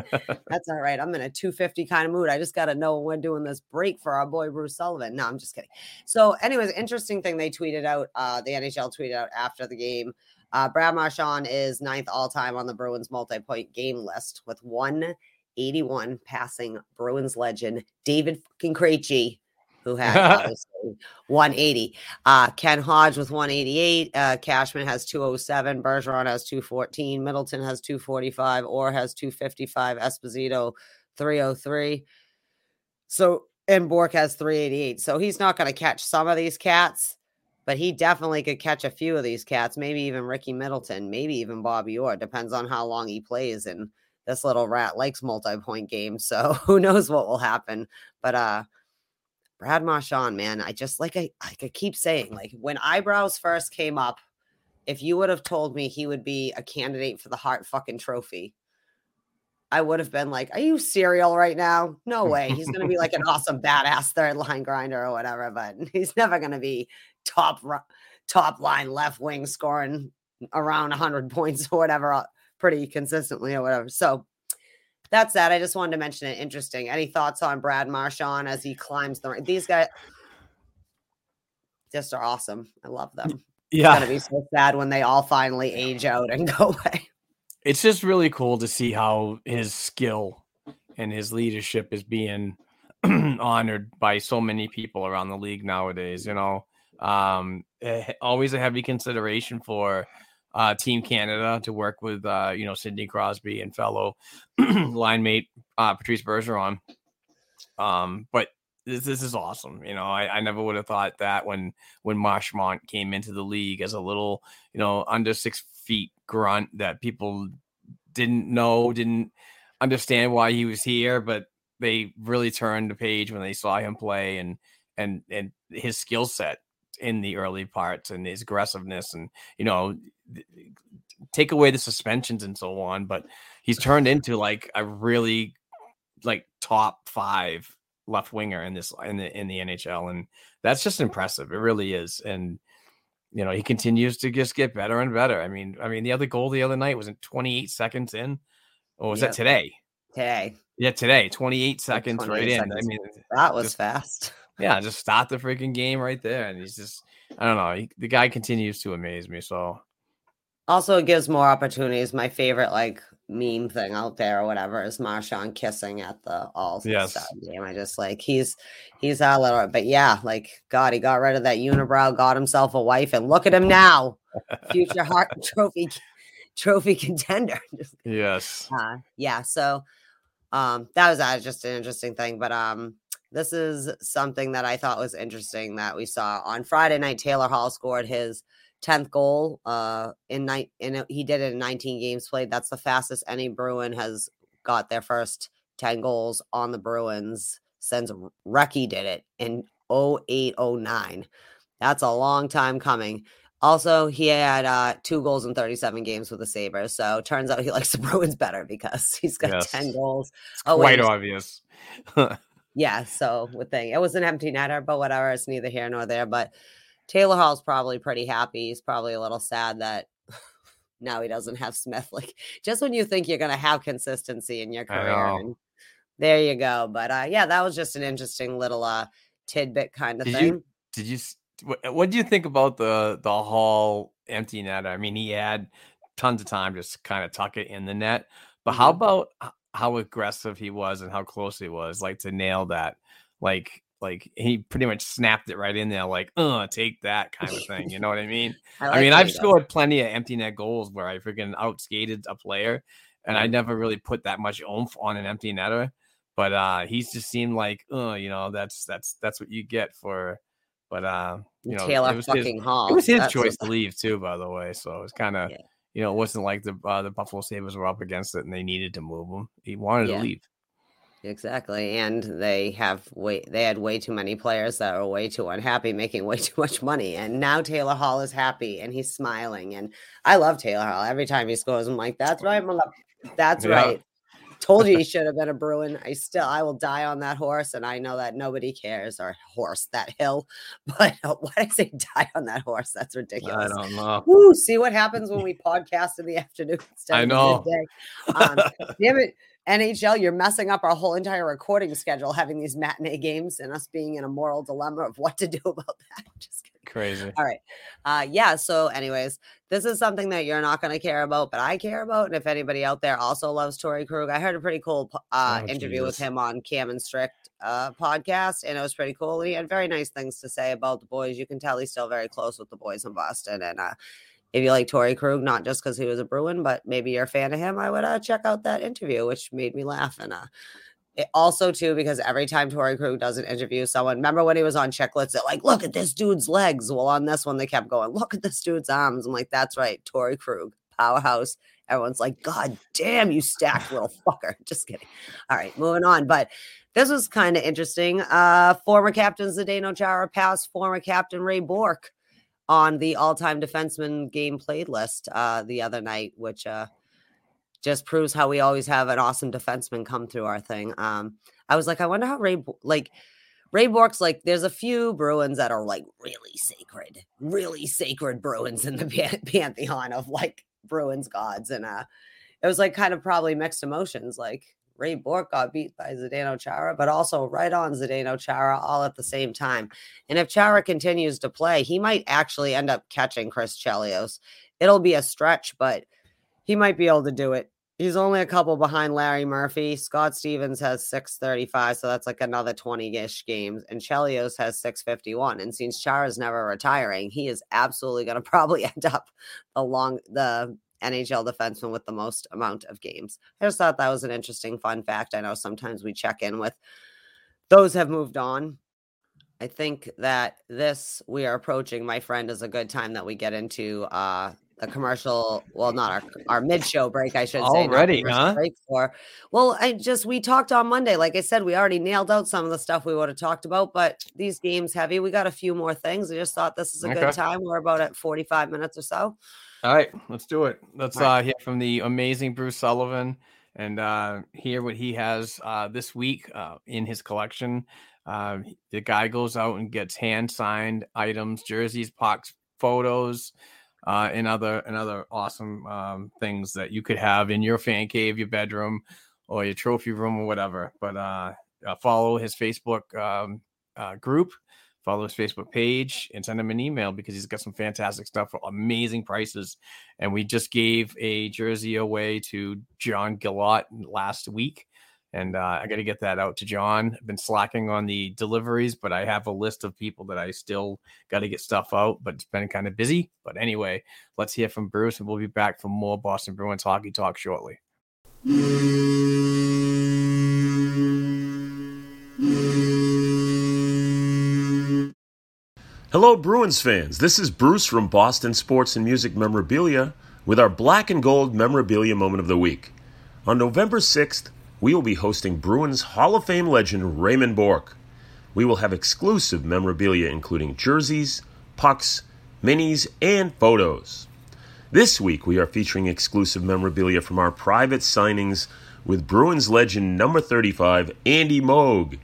Speaker 5: that's all right. I'm in a 250 kind of mood. I just got to know when we're doing this break for our boy Bruce Sullivan. No, I'm just kidding. So, anyways, interesting thing they tweeted out. Uh, the NHL tweeted out after the game. Uh, Brad Marchand is ninth all time on the Bruins multi-point game list with 181, passing Bruins legend David fucking Krejci, who had obviously 180. Uh, Ken Hodge with 188. Uh, Cashman has 207. Bergeron has 214. Middleton has 245. Orr has 255. Esposito 303. So, and Bourque has 388. So he's not going to catch some of these cats, but he definitely could catch a few of these cats. Maybe even Ricky Middleton, maybe even Bobby Orr. Depends on how long he plays. And this little rat likes multi-point games. So who knows what will happen. But uh Brad Marchand, man, I just like I, like I keep saying, like when eyebrows first came up, if you would have told me he would be a candidate for the Hart fucking trophy, I would have been like, "Are you serial right now? No way. He's going to be like an awesome badass third line grinder or whatever, but he's never going to be top top line left wing scoring around 100 points or whatever uh, pretty consistently or whatever." So that's that. I just wanted to mention it. Interesting. Any thoughts on Brad Marchand as he climbs the? These guys just are awesome. I love them. It's
Speaker 4: Yeah,
Speaker 5: gonna be so sad when they all finally age out and go away.
Speaker 4: it's just really cool to see how his skill and his leadership is being honored by so many people around the league nowadays. You know, um, eh, always a heavy consideration for uh, Team Canada to work with, uh, you know, Sidney Crosby and fellow line mate uh, Patrice Bergeron. Um, but this, this is awesome. You know, I, I never would have thought that when when Marchand came into the league as a little, you know, under six feet grunt that people didn't know, didn't understand why he was here, but they really turned the page when they saw him play and and and his skill set in the early parts and his aggressiveness and you know take away the suspensions and so on but he's turned into like a really like top five left winger in this in the in the NHL and that's just impressive it really is and you know he continues to just get better and better i mean i mean the other goal the other night was in 28 seconds in or was
Speaker 5: Yep.
Speaker 4: that today
Speaker 5: Today,
Speaker 4: yeah today 28 seconds right
Speaker 5: 28
Speaker 4: in i mean
Speaker 5: that was
Speaker 4: Just-
Speaker 5: fast.
Speaker 4: yeah, just start the freaking game right there. And he's just, I don't know, he, the guy continues to amaze me. So,
Speaker 5: Also, it gives more opportunities. My favorite like meme thing out there or whatever is Marshawn kissing at the all
Speaker 4: Yes.
Speaker 5: Game. I just like he's he's a little but yeah, like God, he got rid of that unibrow, got himself a wife, and look at him now. Future Hart trophy trophy contender.
Speaker 4: Yes.
Speaker 5: uh, yeah so um that was uh, just an interesting thing but um this is something that i thought was interesting that we saw on friday night taylor hall scored his 10th goal uh in night in he did it in 19 games played that's the fastest any bruin has got their first 10 goals on the bruins since Recky did it in 0809 that's a long time coming also, he had uh, two goals in 37 games with the Sabres. So turns out he likes the Bruins better because he's got
Speaker 4: Yes.
Speaker 5: 10 goals.
Speaker 4: It's
Speaker 5: Oh,
Speaker 4: quite
Speaker 5: wait.
Speaker 4: obvious.
Speaker 5: Yeah. So with thing, it was an empty netter, but whatever. It's neither here nor there. But Taylor Hall's probably pretty happy. He's probably a little sad that now he doesn't have Smith. Like just when you think you're going to have consistency in your career. And there you go. But uh, yeah, that was just an interesting little uh, tidbit kind of
Speaker 4: Did
Speaker 5: thing.
Speaker 4: you did you what, what do you think about the the Hall empty net? I mean, he had tons of time to kind of tuck it in the net, but how
Speaker 5: Mhm.
Speaker 4: about how aggressive he was and how close he was, like to nail that, like like he pretty much snapped it right in there, like uh, take that kind of thing. You know what I mean? I,
Speaker 5: like
Speaker 4: mean, I've
Speaker 5: does.
Speaker 4: scored plenty of empty net goals where I freaking outskated a player, and I never really put that much oomph on an empty netter. But uh he's just seemed like, uh, you know, that's that's that's what you get for. But uh, you know,
Speaker 5: Taylor
Speaker 4: it was his,
Speaker 5: Hall.
Speaker 4: it was his
Speaker 5: That's
Speaker 4: choice to leave too, by the way. So it was kind of,
Speaker 5: Yeah.
Speaker 4: you know, it wasn't like the uh, the Buffalo Sabres were up against it and they needed to move him. He wanted
Speaker 5: Yeah.
Speaker 4: to leave.
Speaker 5: Exactly. And they have way they had way too many players that are way too unhappy, making way too much money. And now Taylor Hall is happy and he's smiling. And I love Taylor Hall. Every time he scores, I'm like, that's right, mother- that's
Speaker 4: Yeah.
Speaker 5: right. Told you he should have been a Bruin. I still I will die on that horse, and I know that nobody cares or horse that hill. But why did I say die on that horse? That's ridiculous.
Speaker 4: I don't know.
Speaker 5: Woo, see what happens when we podcast in the afternoon instead
Speaker 4: I
Speaker 5: of the
Speaker 4: know.
Speaker 5: Um, damn it, NHL, you're messing up our whole entire recording schedule having these matinee games and us being in a moral dilemma of what to do about that. Just kidding.
Speaker 4: Crazy.
Speaker 5: All right. Uh, yeah. So, anyways, this is something that you're not going to care about, but I care about. And if anybody out there also loves Torey Krug, I heard a pretty cool uh,
Speaker 4: Oh,
Speaker 5: interview with him on Cam and Strick uh, podcast, and it was pretty cool. He had very nice things to say about the boys. You can tell he's still very close with the boys in Boston. And uh, if you like Torey Krug, not just because he was a Bruin, but maybe you're a fan of him, I would uh, check out that interview, which made me laugh. And uh, it also too because every time Torey Krug does an interview, someone remember when he was on Chiclets, they're like, "Look at this dude's legs." Well, on this one, they kept going, "Look at this dude's arms." I'm like, "That's right, Torey Krug, powerhouse." Everyone's like, "God damn, you stacked little fucker." Just kidding. All right, moving on. But this was kind of interesting. Uh, former captain Zdeno Chara passed former captain Ray Bourque on the all-time defenseman game played list uh, the other night, which uh, just proves how we always have an awesome defenseman come through our thing. Um, I was like, I wonder how Ray like Ray Bourque's like. There's a few Bruins that are like really sacred, really sacred Bruins in the pan- pantheon of like Bruins gods, and uh, it was like kind of probably mixed emotions. Like Ray Bourque got beat by Zdeno Chara, but also right on Zdeno Chara all at the same time. And if Chara continues to play, he might actually end up catching Chris Chelios. It'll be a stretch, but he might be able to do it. He's only a couple behind Larry Murphy. Scott Stevens has 635, so that's like another 20-ish games. And Chelios has 651. And since Chara's never retiring, he is absolutely going to probably end up along the NHL defenseman with the most amount of games. I just thought that was an interesting fun fact. I know sometimes we check in with those have moved on. I think that this we are approaching, my friend, is a good time that we get into uh the commercial. Well, not our our mid show break, I should say.
Speaker 4: Already, huh?
Speaker 5: Break for. Well, I just we talked on Monday. Like I said, we already nailed out some of the stuff we would have talked about, but these games heavy. We got a few more things. I just thought this is a good time. We're about at forty five minutes or so.
Speaker 4: All right, let's do it. Let's
Speaker 5: right.
Speaker 4: uh, hear from the amazing Bruce Sullivan and uh, hear what he has uh, this week uh, in his collection. Uh, the guy goes out and gets hand signed items, jerseys, pucks, photos, uh, and other and other awesome um, things that you could have in your fan cave, your bedroom, or your trophy room, or whatever. But uh, uh, follow his Facebook um, uh, group follow his Facebook page and send him an email because he's got some fantastic stuff for amazing prices. And we just gave a jersey away to John Gillot last week. And uh, I got to get that out to John. I've been slacking on the deliveries, but I have a list of people that I still got to get stuff out, but it's been kind of busy. But anyway, let's hear from Bruce, and we'll be back for more Boston Bruins hockey talk shortly.
Speaker 6: Hello, Bruins fans. This is Bruce from Boston Sports and Music Memorabilia with our Black and Gold Memorabilia Moment of the Week. On November 6th, we will be hosting Bruins Hall of Fame legend Raymond Bourque. We will have exclusive memorabilia including jerseys, pucks, minis, and photos. This week, we are featuring exclusive memorabilia from our private signings with Bruins legend number 35, Andy Moog.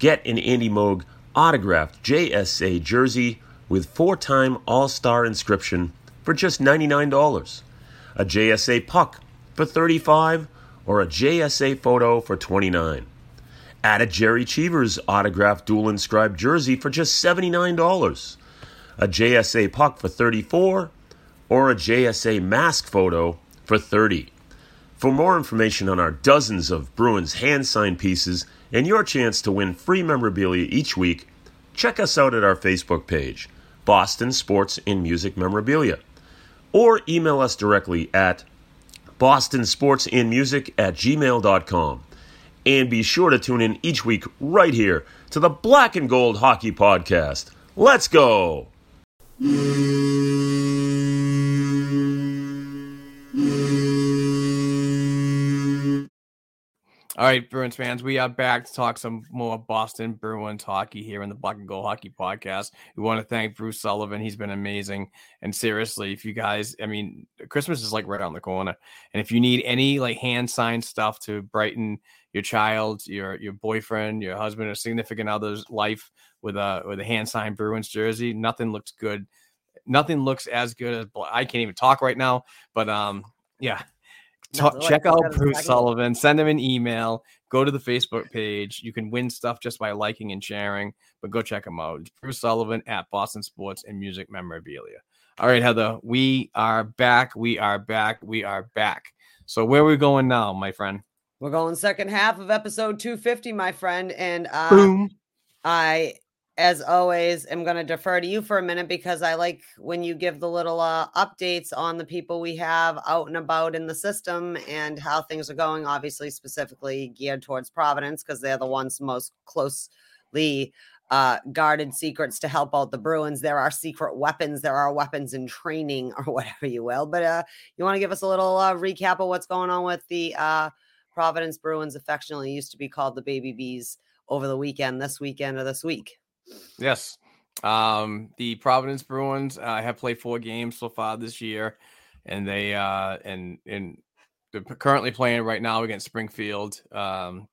Speaker 6: Get an Andy Moog autographed JSA jersey with four time All Star inscription for just $99, a JSA puck for 35, or a JSA photo for 29. Add a Jerry Cheevers autographed dual inscribed jersey for just $79, a JSA puck for 34, or a JSA mask photo for 30. For more information on our dozens of Bruins hand signed pieces and your chance to win free memorabilia each week, check us out at our Facebook page, Boston Sports and Music Memorabilia, or email us directly at bostonsportsandmusic at gmail.com. And be sure to tune in each week right here to the Black and Gold Hockey Podcast. Let's go!
Speaker 4: All right, Bruins fans, we are back to talk some more Boston Bruins hockey here in the Black and Gold Hockey Podcast. We want to thank Bruce Sullivan. He's been amazing. And seriously, if you guys, I mean, Christmas is like right on the corner. And if you need any like hand signed stuff to brighten your child, your your boyfriend, your husband, or significant other's life with a with a hand signed Bruins jersey, nothing looks good. Nothing looks as good as I can't even talk right now. But um, yeah, Ta- check out Bruce Sullivan. Send him an email. Go to the Facebook page. You can win stuff just by liking and sharing, but go check him out. It's Bruce Sullivan at Boston Sports and Music Memorabilia. All right, Heather, we are back. We are back. We are back. So where are we going now, my friend?
Speaker 5: We're going second half of episode 250, my friend. And uh,
Speaker 4: Boom.
Speaker 5: I as always, am going to defer to you for a minute because I like when you give the little uh, updates on the people we have out and about in the system and how things are going. Obviously, specifically geared towards Providence because they're the ones most closely uh, guarded secrets to help out the Bruins. There are secret weapons. There are weapons in training or whatever you will. But uh, you want to give us a little uh, recap of what's going on with the uh, Providence Bruins, affectionately used to be called the Baby Bees, over the weekend, this weekend, or this week.
Speaker 4: Yes. Um, the Providence Bruins uh, have played four games so far this year, and they uh, and and they're currently playing right now against Springfield. Um,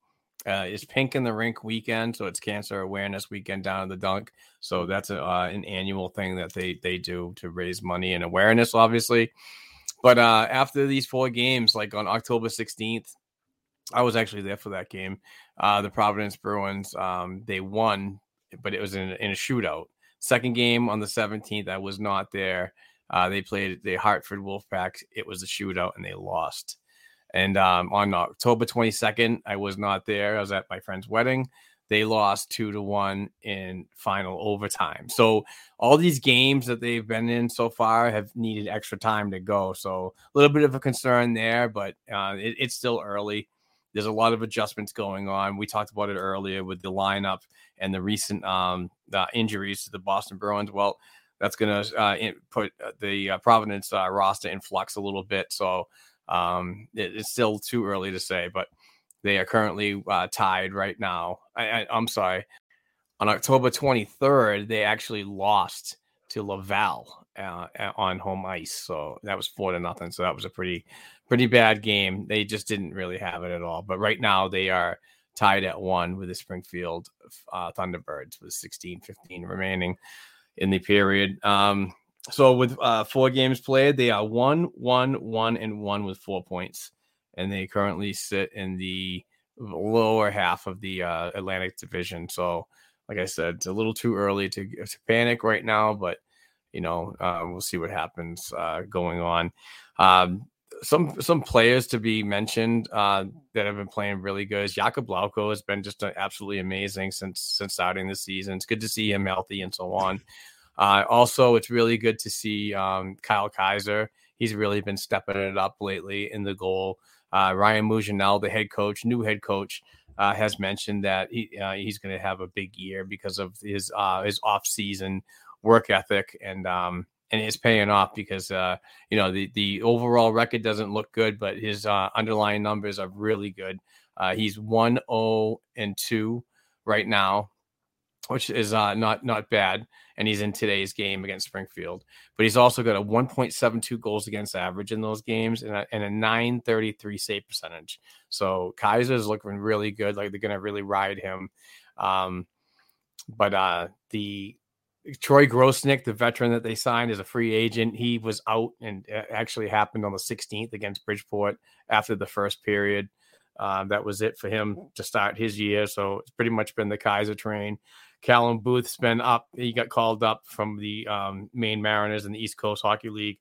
Speaker 4: uh, it's Pink in the Rink weekend, so it's Cancer Awareness Weekend down in the Dunk. So that's a, uh, an annual thing that they they do to raise money and awareness, obviously. But uh, after these four games, like on October 16th, I was actually there for that game. Uh, the Providence Bruins um, they won but it was in, in a shootout. Second game on the 17th, I was not there. Uh, they played the Hartford Wolfpack. It was a shootout and they lost. And um, on October 22nd, I was not there. I was at my friend's wedding. They lost two to one in final overtime. So all these games that they've been in so far have needed extra time to go. So a little bit of a concern there, but uh, it, it's still early. There's a lot of adjustments going on. We talked about it earlier with the lineup and the recent um, uh, injuries to the Boston Bruins. Well, that's going to uh, put uh, the uh, Providence uh, roster in flux a little bit. So um, it, it's still too early to say, but they are currently uh, tied right now. I, am sorry. On October 23rd, they actually lost to Laval on home ice. So that was four to nothing. So that was a pretty pretty bad game. They just didn't really have it at all. But right now they are tied at one with the Springfield uh, Thunderbirds with 16 15 remaining in the period. Um, so with uh, four games played, they are one, one, one, and one with four points. And they currently sit in the lower half of the uh, Atlantic Division. So, like I said, it's a little too early to, to panic right now, but you know, uh, we'll see what happens uh, going on. Um, some some players to be mentioned uh, that have been playing really good. Jakub Lauko has been just absolutely amazing since since starting the season. It's good to see him healthy and so on. Uh, also, it's really good to see um, Kyle Keyser. He's really been stepping it up lately in the goal. Uh, Ryan Mougenel, the head coach, new head coach, uh, has mentioned that he uh, he's going to have a big year because of his uh, his off season work ethic and um, and it's paying off because uh, you know the the overall record doesn't look good, but his uh, underlying numbers are really good. Uh, he's one zero oh and two right now, which is uh, not not bad. And he's in today's game against Springfield, but he's also got a 1.72 goals against average in those games and a, and a 933 save percentage. So Keyser is looking really good. Like they're going to really ride him. Um, but uh, the Troy Grosenick, the veteran that they signed as a free agent, he was out and actually happened on the 16th against Bridgeport after the first period. Uh, that was it for him to start his year. So it's pretty much been the Keyser train. Callum Booth's been up. He got called up from the um, Maine Mariners in the East Coast Hockey League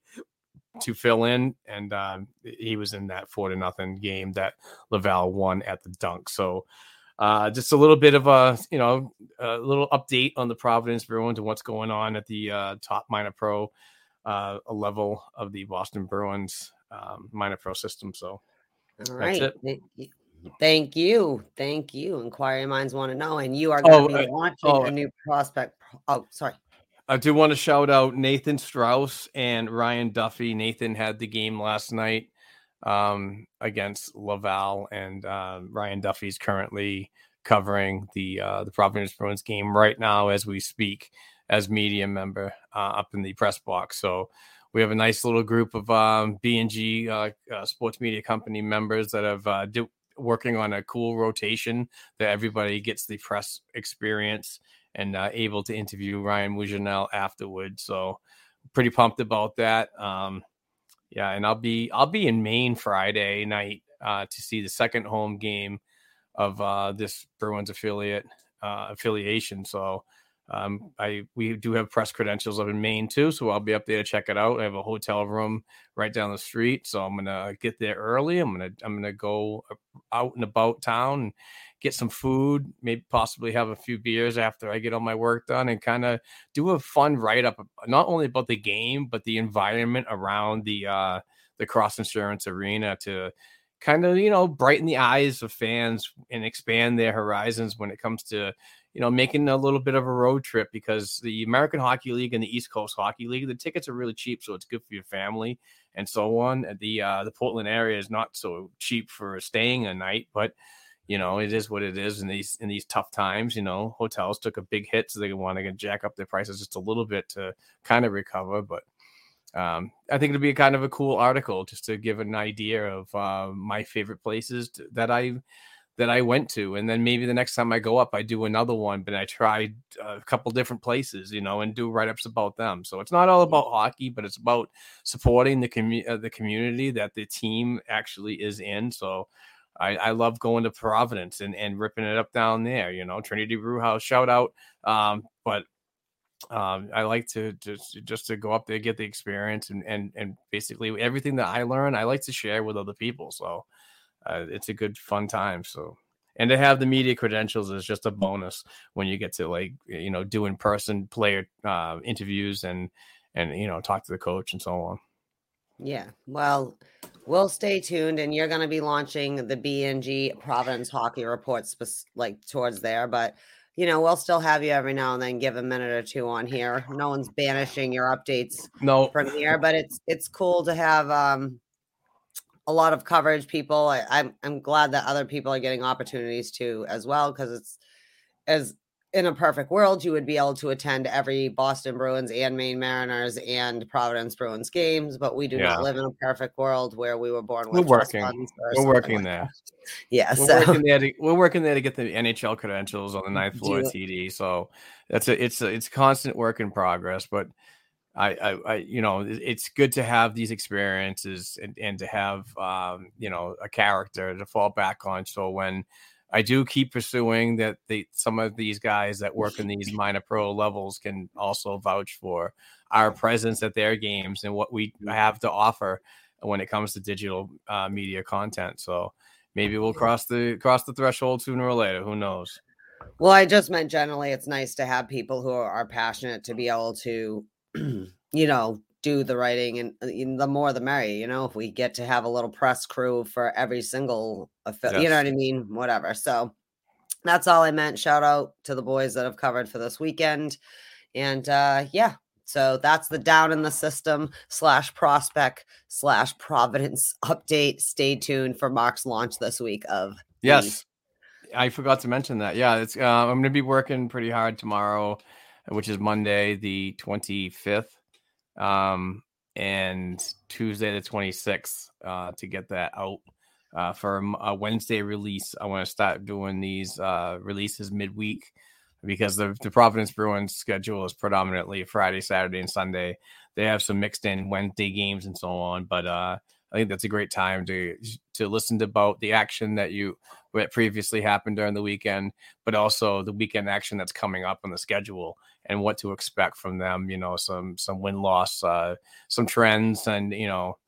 Speaker 4: to fill in, and um, he was in that four to nothing game that Laval won at the dunk. So uh, just a little bit of a you know a little update on the Providence Bruins and what's going on at the uh, top minor pro uh, level of the Boston Bruins um, minor pro system. So
Speaker 5: All right. Thank you. Thank you. Inquiry minds want to know. And you are
Speaker 4: Oh,
Speaker 5: going to be
Speaker 4: uh,
Speaker 5: launching
Speaker 4: oh.
Speaker 5: a new prospect. Oh, sorry.
Speaker 4: I do want to shout out Nathan Strauss and Ryan Duffy. Nathan had the game last night um, against Laval, and uh, Ryan Duffy's currently covering the uh, the Providence Bruins game right now as we speak as media member uh, up in the press box. So we have a nice little group of um, B and G uh, uh, sports media company members that have uh, do, working on a cool rotation that everybody gets the press experience and uh, able to interview Ryan Mougenel afterwards. So pretty pumped about that. Um, yeah, and I'll be I'll be in Maine Friday night uh, to see the second home game of uh, this Bruins affiliate uh, affiliation. So um, I we do have press credentials up in Maine too, so I'll be up there to check it out. I have a hotel room right down the street, so I'm gonna get there early. I'm gonna I'm gonna go out and about town and get some food, maybe possibly have a few beers after I get all my work done, and kind of do a fun write up, not only about the game but the environment around the uh, the Cross Insurance Arena to kind of you know brighten the eyes of fans and expand their horizons when it comes to you know making a little bit of a road trip because the American Hockey League and the East Coast Hockey League the tickets are really cheap so it's good for your family and so on. The uh the Portland area is not so cheap for staying a night but you know it is what it is in these in these tough times you know hotels took a big hit so they want to jack up their prices just a little bit to kind of recover but um, I think it'll be a kind of a cool article just to give an idea of uh, my favorite places t- that I that I went to, and then maybe the next time I go up, I do another one. But I tried a couple different places, you know, and do write ups about them. So it's not all about hockey, but it's about supporting the commu- uh, the community that the team actually is in. So. I, I love going to Providence and, and ripping it up down there, you know, Trinity Brew House, shout out. Um, but um, I like to just just to go up there, get the experience, and and and basically everything that I learn, I like to share with other people. So uh, it's a good fun time. So and to have the media credentials is just a bonus when you get to like you know do in person player uh, interviews and and you know talk to the coach and so on.
Speaker 5: Yeah. Well, we'll stay tuned, and you're going to be launching the BNG Providence Hockey Report, like towards there. But you know, we'll still have you every now and then give a minute or two on here. No one's banishing your updates
Speaker 4: No,
Speaker 5: from here, but it's it's cool to have um a lot of coverage. People, I, I'm I'm glad that other people are getting opportunities too as well because it's as in a perfect world, you would be able to attend every Boston Bruins and Maine Mariners and Providence Bruins games, but we do
Speaker 4: Yeah.
Speaker 5: not live in a perfect world where we were born
Speaker 4: We're
Speaker 5: with
Speaker 4: working. we're working
Speaker 5: like
Speaker 4: there.
Speaker 5: Yeah,
Speaker 4: We're
Speaker 5: so
Speaker 4: working there. To, we're working there to get the NHL credentials on the ninth floor
Speaker 5: Do-
Speaker 4: TD. So that's a it's a it's constant work in progress. But I I, I you know it's good to have these experiences and, and to have um you know a character to fall back on. So when I do keep pursuing that the some of these guys that work in these minor pro levels can also vouch for our presence at their games and what we have to offer when it comes to digital uh, media content. So maybe we'll cross the cross the threshold sooner or later. Who knows?
Speaker 5: Well, I just meant generally, it's nice to have people who are, are passionate to be able to, you know, do the writing, and uh, and the more the merrier. You know, if we get to have a little press crew for every single, affi- you know what I mean, whatever. So that's all I meant. Shout out to the boys that have covered for this weekend, and uh yeah. So that's the down in the system slash prospect slash Providence update. Stay tuned for Mark's launch this week of the-
Speaker 4: Yes, I forgot to mention that. Yeah, it's uh, I'm going to be working pretty hard tomorrow, which is Monday the 25th, um, and Tuesday the 26th uh, to get that out. Uh, for a Wednesday release, I want to start doing these uh, releases midweek because the, the Providence Bruins schedule is predominantly Friday, Saturday, and Sunday. They have some mixed in Wednesday games and so on, but uh, I think that's a great time to to listen to about the action that you that previously happened during the weekend, but also the weekend action that's coming up on the schedule and what to expect from them. You know, some some win loss, uh, some trends, and you know,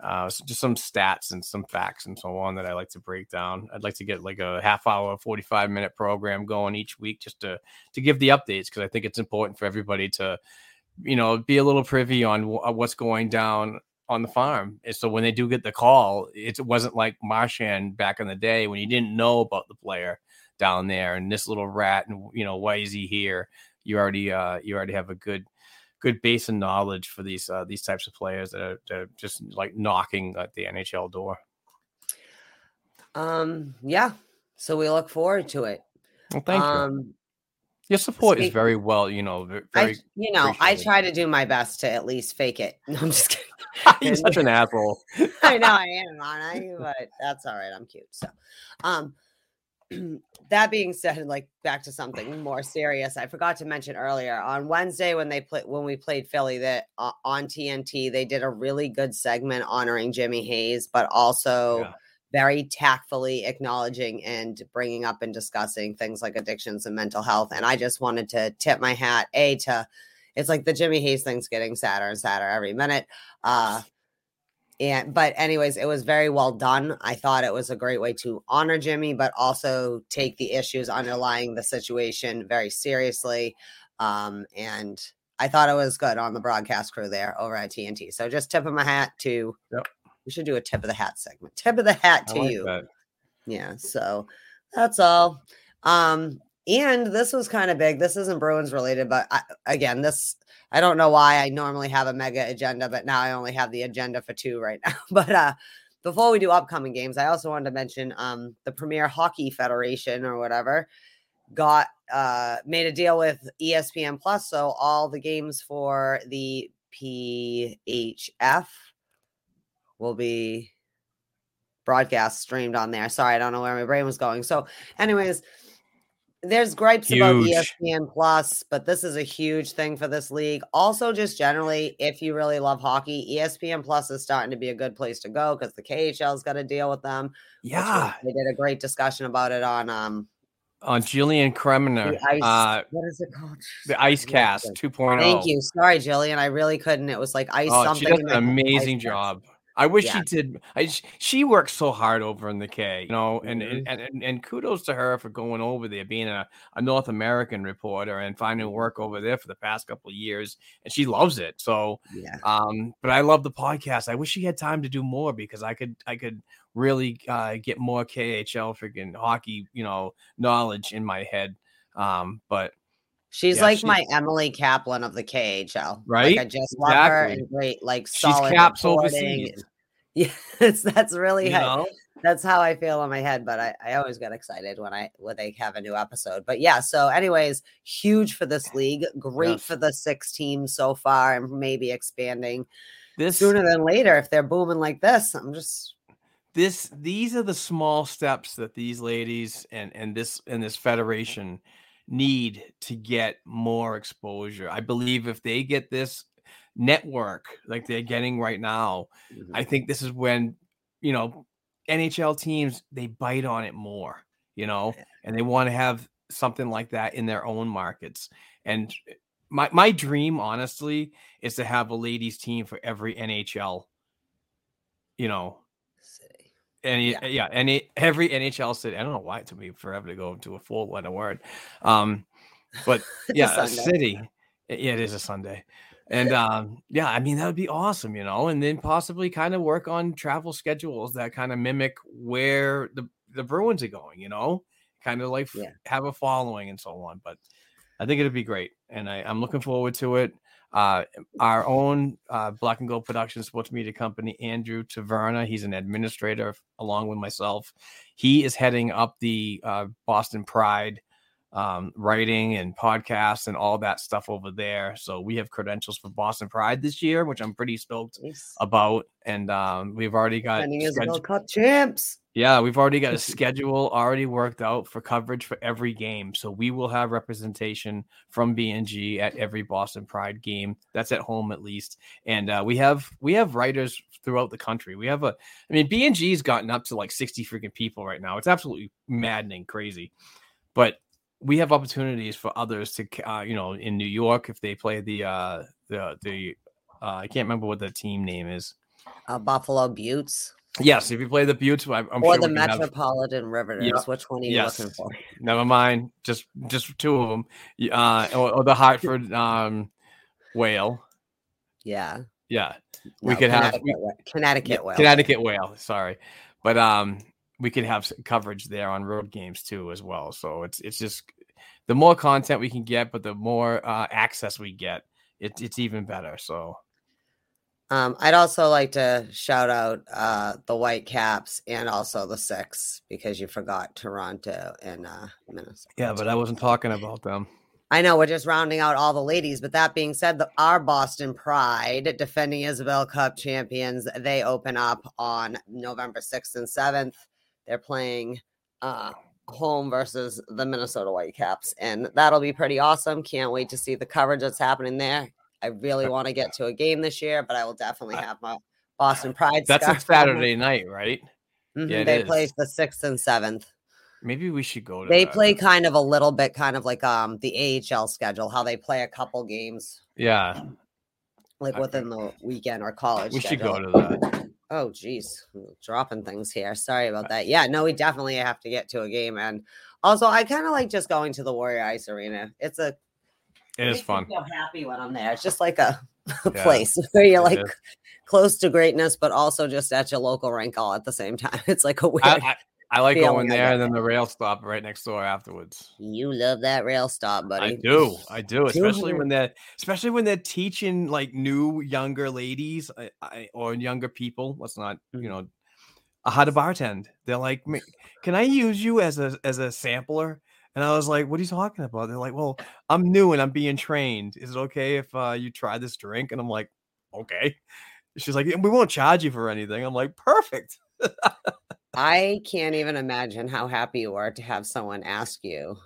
Speaker 4: uh, just some stats and some facts and so on that I like to break down. I'd like to get like a half hour, forty five minute program going each week just to to give the updates because I think it's important for everybody to you know be a little privy on what's going down on the farm. And so when they do get the call, it wasn't like Marchand back in the day when you didn't know about the player down there and this little rat and you know why is he here? You already uh you already have a good good base of knowledge for these uh, these types of players that are, that are just like knocking at the NHL door.
Speaker 5: Um yeah. So we look forward to it.
Speaker 4: Well, thank you.
Speaker 5: Um
Speaker 4: Your support is very well, you know, ve-
Speaker 5: I,
Speaker 4: very.
Speaker 5: you know, I try to do my best to at least fake it. No, I'm just kidding.
Speaker 4: You're such an asshole.
Speaker 5: I know I am, aren't I? But that's all right. I'm cute. So, um, that being said, like back to something more serious, I forgot to mention earlier on Wednesday when they played when we played Philly that uh, on TNT they did a really good segment honoring Jimmy Hayes, but also
Speaker 4: Yeah.
Speaker 5: very tactfully acknowledging and bringing up and discussing things like addictions and mental health. And I just wanted to tip my hat a to it's like the Jimmy Hayes thing's getting sadder and sadder every minute. Uh, and but anyways, it was very well done. I thought it was a great way to honor Jimmy, but also take the issues underlying the situation very seriously. Um, and I thought it was good on the broadcast crew there over at TNT. So just tip of my hat to.
Speaker 4: Yep.
Speaker 5: We should do a tip of the hat segment. Tip of the hat to
Speaker 4: like
Speaker 5: you.
Speaker 4: that.
Speaker 5: Yeah, so that's all. Um, and this was kind of big. This isn't Bruins related, but I, again, this I don't know why I normally have a mega agenda, but now I only have the agenda for two right now. But uh before we do upcoming games, I also wanted to mention um the Premier Hockey Federation or whatever got uh made a deal with ESPN Plus, so all the games for the PHF will be broadcast streamed on there. Sorry, I don't know where my brain was going. So, anyways, there's gripes about E ESPN Plus, but this is a huge thing for this league. Also, just generally, if you really love hockey, ESPN Plus is starting to be a good place to go because the KHL's got to deal with them.
Speaker 4: Yeah.
Speaker 5: they did a great discussion about it on um
Speaker 4: On Gillian Kemmerer,
Speaker 5: the ice.
Speaker 4: uh,
Speaker 5: what is it called?
Speaker 4: the Ice Cast 2.0.
Speaker 5: Thank you. Sorry, Gillian. I really couldn't. It was like ice
Speaker 4: Oh,
Speaker 5: something.
Speaker 4: she does an amazing
Speaker 5: cast.
Speaker 4: I wish
Speaker 5: Yeah.
Speaker 4: she did. I she works so hard over in the K, you know, and,
Speaker 5: Mhm.
Speaker 4: and and and kudos to her for going over there, being a, a North American reporter and finding work over there for the past couple of years, and she loves it. So,
Speaker 5: Yeah.
Speaker 4: um, but I love the podcast. I wish she had time to do more because I could I could really uh, get more KHL freaking hockey, you know, knowledge in my head. Um, but
Speaker 5: She's
Speaker 4: Yeah,
Speaker 5: like
Speaker 4: she-
Speaker 5: my Emily Kaplan of the KHL.
Speaker 4: Right?
Speaker 5: Like I just love her and great, like
Speaker 4: she's
Speaker 5: solid
Speaker 4: caps
Speaker 5: reporting.
Speaker 4: overseas.
Speaker 5: Yes, that's really how, that's how I feel in my head. But I, I always get excited when I when they have a new episode. But yeah, so anyways, huge for this league. Great
Speaker 4: Yes.
Speaker 5: for the six teams so far, and maybe expanding
Speaker 4: This
Speaker 5: sooner than later if they're booming like this. I'm just
Speaker 4: this these are the small steps that these ladies and and this and this federation need to get more exposure. I believe if they get this network like they're getting right now,
Speaker 5: mm-hmm.
Speaker 4: I think this is when you know NHL teams they bite on it more, you know, and they want to have something like that in their own markets. And my my dream, honestly, is to have a ladies team for every NHL, you know. Any
Speaker 5: Yeah.
Speaker 4: yeah, any every NHL city. I don't know why it took me forever to go to a full letter word. Um, but yeah, a city. Yeah, it is a Sunday. And um, yeah, I mean that would be awesome, you know, and then possibly kind of work on travel schedules that kind of mimic where the the Bruins are going, you know, kind of like
Speaker 5: Yeah.
Speaker 4: have a following and so on. But I think it'd be great, and I, I'm looking forward to it. Uh, our own uh, Black and Gold Production Sports Media Company, Andrew Taverna, he's an administrator along with myself. He is heading up the uh, Boston Pride um, writing and podcasts and all that stuff over there. So we have credentials for Boston Pride this year, which I'm pretty stoked
Speaker 5: Nice.
Speaker 4: about. And um, we've already got schedule-
Speaker 5: Cup champs.
Speaker 4: yeah, we've already got a schedule already worked out for coverage for every game. So we will have representation from BNG at every Boston Pride game. That's at home at least. And uh, we have we have writers throughout the country. We have a I mean BNG's gotten up to like 60 freaking people right now. It's absolutely maddening crazy. But we have opportunities for others to uh, you know in New York if they play the uh the the uh, I can't remember what the team name is.
Speaker 5: Uh, Buffalo Beauts
Speaker 4: Yes, if you play the Beauts, I'm, I'm
Speaker 5: or
Speaker 4: sure
Speaker 5: the
Speaker 4: can have-
Speaker 5: Metropolitan Riveters. Which one are you
Speaker 4: Yes.
Speaker 5: looking for?
Speaker 4: Never mind. Just just two of them. Uh, or, or the Hartford um, whale.
Speaker 5: Yeah.
Speaker 4: Yeah, we
Speaker 5: No,
Speaker 4: could have
Speaker 5: Connecticut,
Speaker 4: we-
Speaker 5: wha- Connecticut whale.
Speaker 4: Connecticut whale. Sorry, but um, we could have coverage there on road games too as well. So it's it's just the more content we can get, but the more uh, access we get, it, it's even better. So
Speaker 5: Um, I'd also like to shout out uh, the White Caps and also the Six because you forgot Toronto and uh, Minnesota.
Speaker 4: yeah, but I wasn't talking about them.
Speaker 5: I know we're just rounding out all the ladies, but that being said, the, our Boston Pride defending Isobel Cup champions, they open up on November 6th and 7th. They're playing uh, home versus the Minnesota Whitecaps, and that'll be pretty awesome. Can't wait to see the coverage that's happening there. I really want to get to a game this year, but I will definitely have my Boston Pride.
Speaker 4: That's a
Speaker 5: on.
Speaker 4: Saturday night, right?
Speaker 5: Mhm,
Speaker 4: Yeah,
Speaker 5: they
Speaker 4: is.
Speaker 5: play the 6th and 7th.
Speaker 4: Maybe we should go to.
Speaker 5: They
Speaker 4: that.
Speaker 5: play kind of a little bit, kind of like um the AHL schedule, how they play a couple games
Speaker 4: Yeah,
Speaker 5: like within the weekend or college.
Speaker 4: we should go to that.
Speaker 5: Oh, geez, dropping things here. Sorry about that. Yeah, no, we definitely have to get to a game, and also I kind of like just going to the Warrior Ice Arena. It's a
Speaker 4: It is fun.
Speaker 5: feel happy when I'm there. It's just like a, a
Speaker 4: Yeah,
Speaker 5: place where you're like
Speaker 4: is.
Speaker 5: close to greatness, but also just at your local rink all at the same time. It's like a weird.
Speaker 4: I, I, I like going there and then the rail stop right next door afterwards.
Speaker 5: you love that rail stop, buddy.
Speaker 4: I do, I do, especially when they're especially when they're teaching like new younger ladies I, I, or younger people. Let's not,
Speaker 5: Mm-hmm.
Speaker 4: you know, uh, how to bartend. They're like, "Can I use you as a as a sampler?" And I was like, "What are you talking about?" They're like, "Well, I'm new and I'm being trained. Is it okay if uh, you try this drink?" And I'm like, "Okay." She's like, "We won't charge you for anything." I'm like, "Perfect."
Speaker 5: I can't even imagine how happy you are to have someone ask you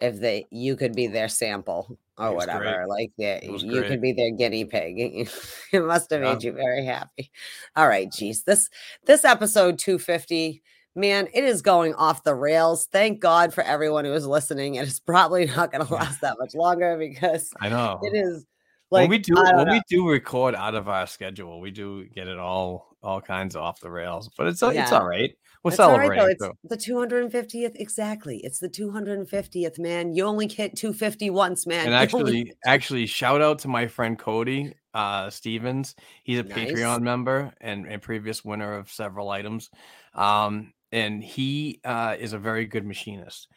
Speaker 5: if they you could be their sample or
Speaker 4: was great.
Speaker 5: whatever. Like you
Speaker 4: great.
Speaker 5: could be their guinea pig. it must have
Speaker 4: Yeah.
Speaker 5: made you very happy. All right, geez. This this episode 250. Man, it is going off the rails. Thank God for everyone who is listening. It is probably not going to last that much longer because
Speaker 4: I know.
Speaker 5: it is like
Speaker 4: when we do when
Speaker 5: know.
Speaker 4: we do record out of our schedule, we do get it all all kinds of off the rails. But it's it's all right. We're
Speaker 5: That's all right, though. It's the 250th. Exactly. It's the 250th, man. You only hit 250 once, man.
Speaker 4: and
Speaker 5: You only-
Speaker 4: actually, actually, shout out to my friend Cody uh, Stevens. He's a
Speaker 5: Nice.
Speaker 4: Patreon member and a previous winner of several items. Um, and he uh, is a very good machinist.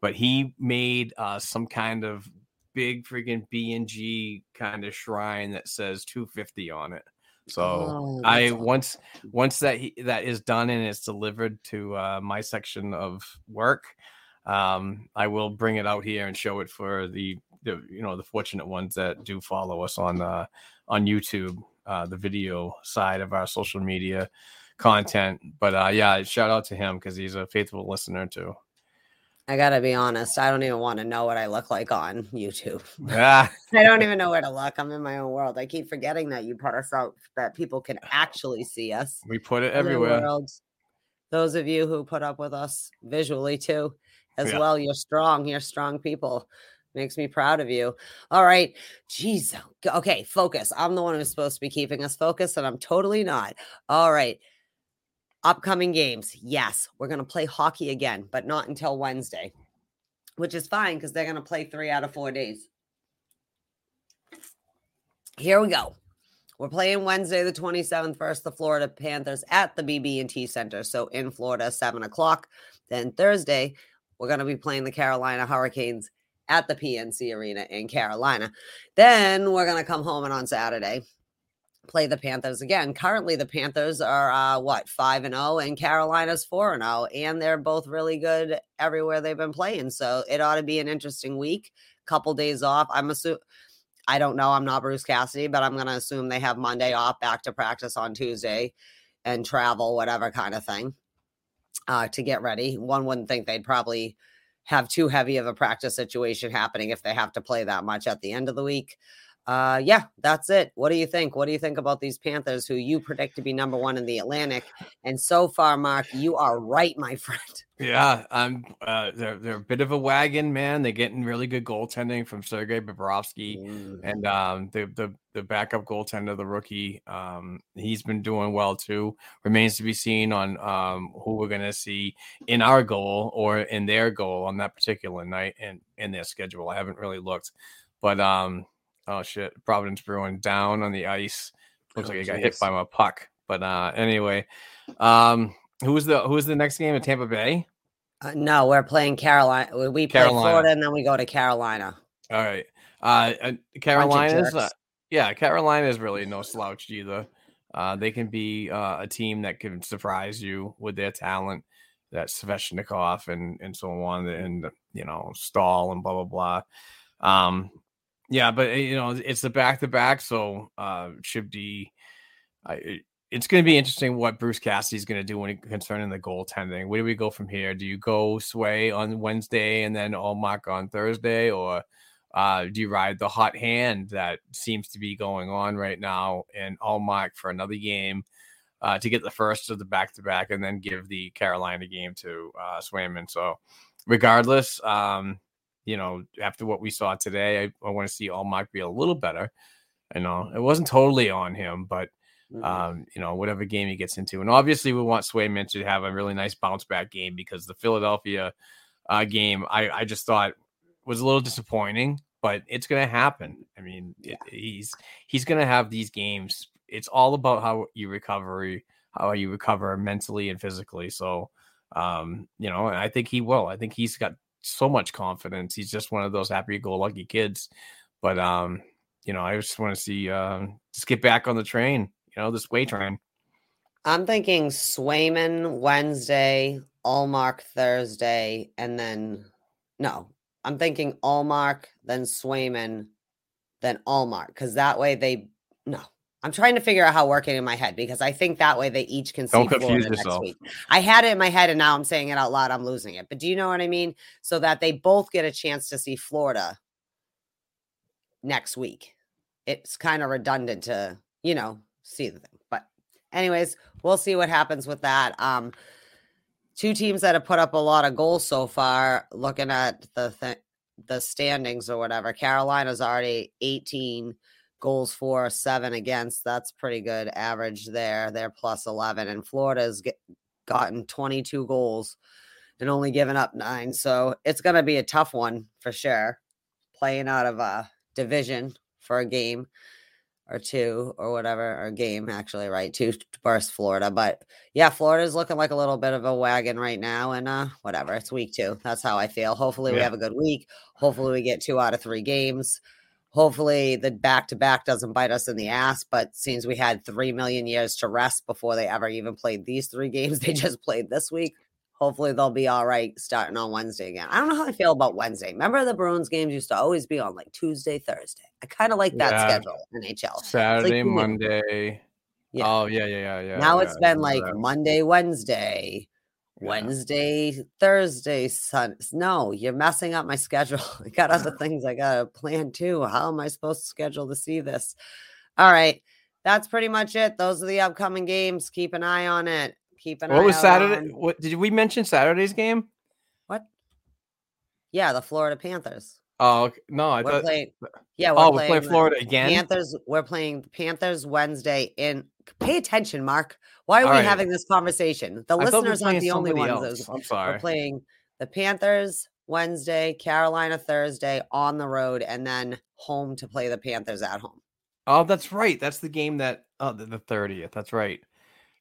Speaker 4: But he made uh, some kind of big freaking B and G kind of shrine that says 250 on it. So
Speaker 5: Oh,
Speaker 4: I
Speaker 5: awesome.
Speaker 4: once once that he, that is done and it's delivered to uh, my section of work, um, I will bring it out here and show it for the, the you know the fortunate ones that do follow us on uh, on YouTube, uh, the video side of our social media content. But uh, yeah, shout out to him because he's a faithful listener too.
Speaker 5: I gotta be honest. I don't even want to know what I look like on YouTube.
Speaker 4: Ah,
Speaker 5: I don't even know where to look. I'm in my own world. I keep forgetting that you put us out that people can actually see us.
Speaker 4: we put it everywhere.
Speaker 5: Those of you who put up with us visually too, as
Speaker 4: Yeah.
Speaker 5: well, you're strong. You're strong people. Makes me proud of you. All right. Jeez. Okay. Focus. I'm the one who's supposed to be keeping us focused, and I'm totally not. All right. Upcoming games. Yes, we're going to play hockey again, but not until Wednesday, which is fine because they're going to play three out of four days. Here we go. We're playing Wednesday, the 27th, versus the Florida Panthers at the BB&T Center. So in Florida, 7 o'clock. Then Thursday, we're going to be playing the Carolina Hurricanes at the PNC Arena in Carolina. Then we're going to come home and on Saturday, play the Panthers again. Currently, the Panthers are uh, what five and zero, and Carolina's four and zero, and they're both really good everywhere they've been playing. So it ought to be an interesting week. Couple days off. I'm assuming. I don't know. I'm not Bruce Cassidy, but I'm going to assume they have Monday off, back to practice on Tuesday, and travel, whatever kind of thing, uh, to get ready. One wouldn't think they'd probably have too heavy of a practice situation happening if they have to play that much at the end of the week uh, yeah, that's it. What do you think? What do you think about these Panthers who you predict to be number one in the Atlantic? And so far, Mark, you are right, my friend.
Speaker 4: Yeah, I'm. Uh, they're they're a bit of a wagon, man. They're getting really good goaltending from Sergei Bobrovsky, mm. and um, the the the backup goaltender, the rookie, um, he's been doing well too. Remains to be seen on um, who we're gonna see in our goal or in their goal on that particular night and in their schedule. I haven't really looked, but um Oh shit! Providence Bruin down on the ice. Looks oh, like he got hit by my puck. But uh anyway, um, who's the who's the next game in Tampa Bay?
Speaker 5: Uh, no, we're playing Carolina. We play Carolina. Florida and then we go to Carolina.
Speaker 4: All right. Uh, Carolina's uh, yeah, Carolina is really no slouch either. Uh, they can be uh, a team that can surprise you with their talent. That Svechnikov and and so on, and you know Staal and blah blah blah. Um, yeah, but eh, you know, it's the back to back, so uh should be I it's going to be interesting what Bruce Cassidy's going to do when concerning the goaltending. Where do we go from here? Do you go Sway on Wednesday and then Ullmark on Thursday, or uh, do you ride the hot hand that seems to be going on right now and Ullmark for another game uh, to get the first of the back to back and then give the Carolina game to uh, Swayman? So, regardless, um, you know, after what we saw today, I, I want to see Ullmark be a little better. I know it wasn't totally on him, but mm-hmm. um, you know, whatever game he gets into. And obviously we want Swayman to have a really nice bounce back game because the Philadelphia uh, game I, I just thought was a little disappointing, but it's gonna happen. I mean, yeah. it, he's he's gonna have these games. It's all about how you recover, how you recover mentally and physically. So um, you know, I think he will. I think he's got so much confidence. He's just one of those happy-go-lucky kids. But um, you know, I just want to see uh, just get back on the train. You know, this way train.
Speaker 5: I'm thinking Swayman Wednesday, Ullmark Thursday, and then no, I'm thinking Ullmark, then Swayman, then Ullmark, because that way they no, I'm trying to figure out how working in my head because I think that way they each can see Don't Florida next week. I had it in my head and now I'm saying it out loud. I'm losing it. But do you know what I mean? So that they both get a chance to see Florida next week. It's kind of redundant to, you know, see the thing. But anyways, we'll see what happens with that. Um two teams that have put up a lot of goals so far looking at the th- the standings or whatever. Carolina's already 18 goals for, seven against. That's pretty good average there. They're plus 11. And Florida's get, gotten 22 goals and only given up nine. So it's going to be a tough one for sure. Playing out of a division for a game or two or whatever, or game actually, right? Two to burst Florida. But yeah, Florida's looking like a little bit of a wagon right now. And uh, whatever, it's week two. That's how I feel. Hopefully, yeah. we have a good week. Hopefully, we get two out of three games hopefully the back to back doesn't bite us in the ass. But since we had three million years to rest before they ever even played these three games they just played this week, hopefully they'll be all right starting on Wednesday again. I don't know how I feel about Wednesday. Remember the Bruins games used to always be on like Tuesday, Thursday. I kind of like that yeah. schedule NHL.
Speaker 4: Saturday, like, Monday. Yeah. Oh yeah, yeah, yeah, yeah.
Speaker 5: Now
Speaker 4: yeah,
Speaker 5: it's been like Monday, Wednesday, Wednesday, Thursday, Sun. No, you're messing up my schedule. I got other things I got to plan too. How am I supposed to schedule to see this? All right. That's pretty much it. Those are the upcoming games. Keep an eye on it. Keep an eye on
Speaker 4: what
Speaker 5: eye
Speaker 4: was Saturday? On... What did we mention Saturday's game?
Speaker 5: What? Yeah, the Florida Panthers.
Speaker 4: Oh no! I
Speaker 5: we're
Speaker 4: thought.
Speaker 5: Playing, yeah,
Speaker 4: we're oh, playing, we're playing Florida again.
Speaker 5: Panthers. We're playing the Panthers Wednesday. In pay attention, Mark. Why are All we right. having this conversation? The I listeners aren't the only ones.
Speaker 4: Else. I'm sorry.
Speaker 5: We're playing the Panthers Wednesday, Carolina Thursday on the road, and then home to play the Panthers at home.
Speaker 4: Oh, that's right. That's the game that oh the thirtieth. That's right.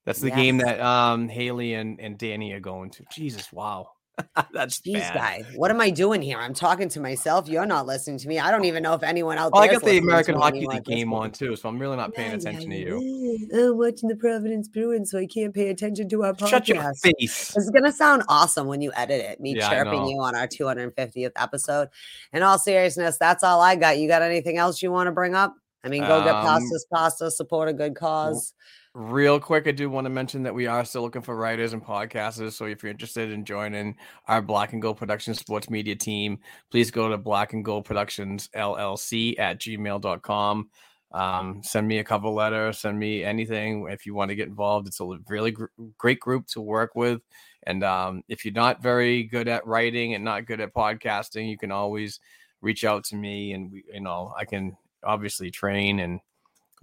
Speaker 4: That's the yes. game that um Haley and, and Danny are going to. Jesus, wow. That's
Speaker 5: Jeez,
Speaker 4: bad.
Speaker 5: guy, what am I doing here? I'm talking to myself. You're not listening to me. I don't even know if anyone out
Speaker 4: Well,
Speaker 5: there.
Speaker 4: I got the American Hockey League game on too, so I'm really not paying attention to you.
Speaker 5: I'm watching the Providence Bruins, so I can't pay attention to our podcast.
Speaker 4: Shut your face.
Speaker 5: This is gonna sound awesome when you edit it. Me
Speaker 4: Yeah,
Speaker 5: chirping you on our 250th episode. In all seriousness, that's all I got. You got anything else you want to bring up? I mean, go get
Speaker 4: Um,
Speaker 5: pastas, pasta, support a good cause.
Speaker 4: Real quick, I do want to mention that we are still looking for writers and podcasters. So if you're interested in joining our Black and Gold Productions sports media team, please go to Black and Gold Productions LLC at gmail.com. Um, send me a cover letter, send me anything if you want to get involved. It's a really gr- great group to work with. And um, if you're not very good at writing and not good at podcasting, you can always reach out to me and we, you know, I can obviously train and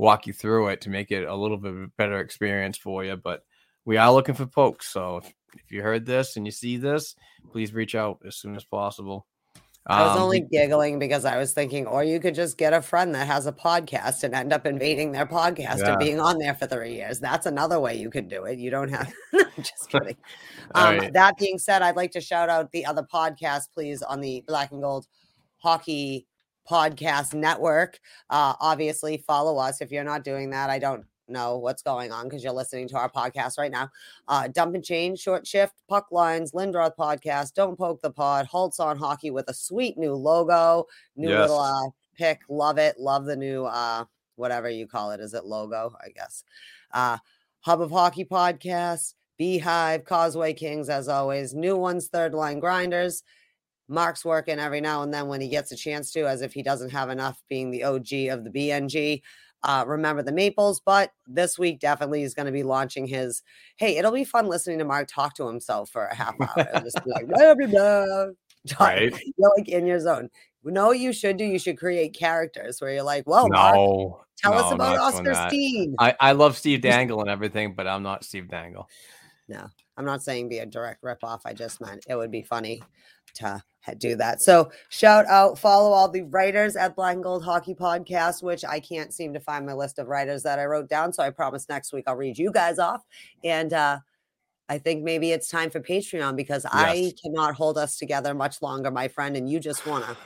Speaker 4: walk you through it to make it a little bit of a better experience for you. But we are looking for folks. So if, if you heard this and you see this, please reach out as soon as possible.
Speaker 5: I was
Speaker 4: Um,
Speaker 5: only
Speaker 4: we-
Speaker 5: giggling because I was thinking, or you could just get a friend that has a podcast and end up invading their podcast
Speaker 4: Yeah.
Speaker 5: and being on there for three years. That's another way you could do it. You don't have, just kidding. Um,
Speaker 4: right.
Speaker 5: That being said, I'd like to shout out the other podcast, please, on the Black and Gold Hockey Podcast Network. Uh, obviously, follow us. If you're not doing that, I don't know what's going on because you're listening to our podcast right now. Uh, Dump and Change, Short Shift, Puck Lines, Lindroth Podcast, Don't Poke the Pod, Holtz on Hockey with a sweet new logo, new little uh, pick. Love it. Love the new uh, whatever you call it. Is it logo? I guess. Uh, Hub of Hockey Podcast, Beehive, Causeway Kings, as always. New ones, Third Line Grinders. Mark's working every now and then when he gets a chance to, as if he doesn't have enough being the OG of the BNG. Uh, remember the Maples, but this week definitely is going to be launching his. Hey, it'll be fun listening to Mark talk to himself for a half hour and just be like, blah, blah, blah.
Speaker 4: Right.
Speaker 5: You're like in your zone. No, you should do. You should create characters where you're like, well, Mark,
Speaker 4: no,
Speaker 5: tell us about
Speaker 4: Oskar.
Speaker 5: Steen.
Speaker 4: I, I love Steve Dangle and everything, but I'm not Steve Dangle.
Speaker 5: No, I'm not saying be a direct ripoff. I just meant it would be funny to do that. So shout out, follow all the writers at Black and Gold Hockey Podcast, which I can't seem to find my list of writers that I wrote down. So I promise next week I'll read you guys off. And uh I think maybe it's time for Patreon because I cannot hold us together much longer, my friend. And you just want to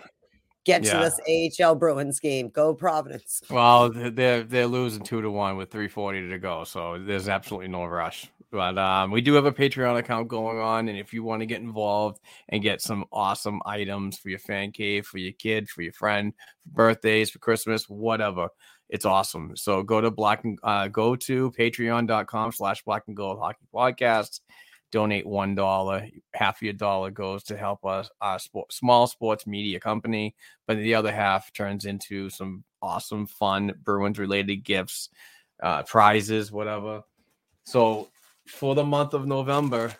Speaker 5: get
Speaker 4: Yeah.
Speaker 5: to this AHL Bruins game. Go Providence.
Speaker 4: Well, they're they're losing two to one with three forty to go, so there's absolutely no rush. But um, we do have a Patreon account going on, and if you want to get involved and get some awesome items for your fan cave, for your kid, for your friend, for birthdays, for Christmas, whatever, it's awesome. So go to black and uh, go to patreon.com slash black and gold hockey podcast. Donate one dollar. Half of your dollar goes to help us, our sport, small sports media company but the other half turns into some awesome, fun Bruins related gifts, uh, prizes, whatever. So for the month of November,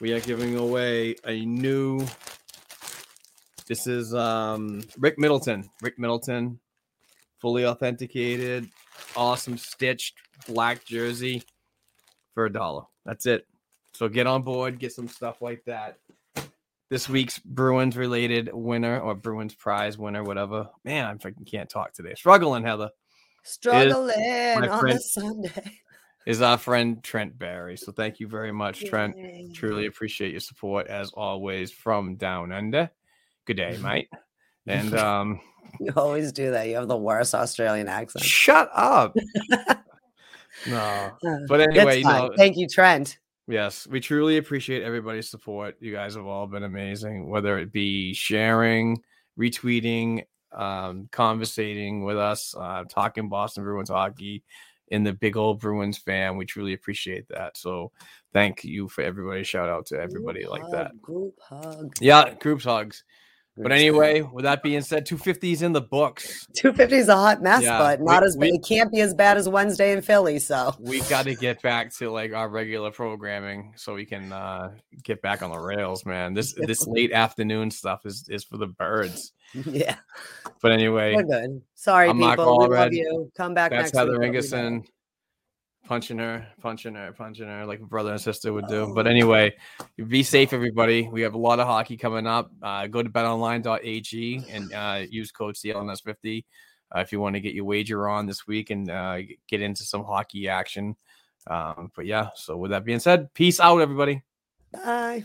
Speaker 4: we are giving away a new. This is um, Rick Middleton. Rick Middleton, fully authenticated, awesome stitched black jersey for a dollar. That's it. So get on board, get some stuff like that this week's Bruins related winner or Bruins prize winner, whatever. Man, I fucking can't talk today. Struggling, Heather,
Speaker 5: Struggling on a
Speaker 4: friend-
Speaker 5: Sunday.
Speaker 4: is our friend Trent Barry. So thank you very much, Trent. Truly appreciate your support as always from down under. Good day, mate. And um,
Speaker 5: You always do that. You have the worst Australian accent.
Speaker 4: shut up. no,
Speaker 5: Uh,
Speaker 4: but anyway, you know,
Speaker 5: Thank you, Trent.
Speaker 4: Yes, we truly appreciate everybody's support. You guys have all been amazing, whether it be sharing, retweeting, um, conversating with us, uh, talking Boston Bruins hockey in the big old Bruins fan. We truly appreciate that. So thank you for everybody. Shout out to everybody
Speaker 5: Group
Speaker 4: like that.
Speaker 5: hug, Group hug.
Speaker 4: Yeah, group hugs. But anyway, with that being said, 250 is in the books.
Speaker 5: 250 is a hot mess,
Speaker 4: Yeah,
Speaker 5: but not
Speaker 4: we-
Speaker 5: as
Speaker 4: we-
Speaker 5: it can't be as bad as Wednesday in Philly. So
Speaker 4: we got to get back to like our regular programming so we can uh get back on the rails man this this late afternoon stuff is is for the birds
Speaker 5: yeah,
Speaker 4: but anyway
Speaker 5: we're good. Sorry,
Speaker 4: I'm
Speaker 5: people. We love you. Come back
Speaker 4: that's
Speaker 5: next
Speaker 4: heather
Speaker 5: week. It'll
Speaker 4: ingerson punching her punching her punching her like a brother and sister would do. But anyway be safe everybody. We have a lot of hockey coming up. Uh go to betonline.ag and uh use code clns50 uh, if you want to get your wager on this week and uh get into some hockey action. Um but yeah so with that being said peace out everybody.
Speaker 5: Bye.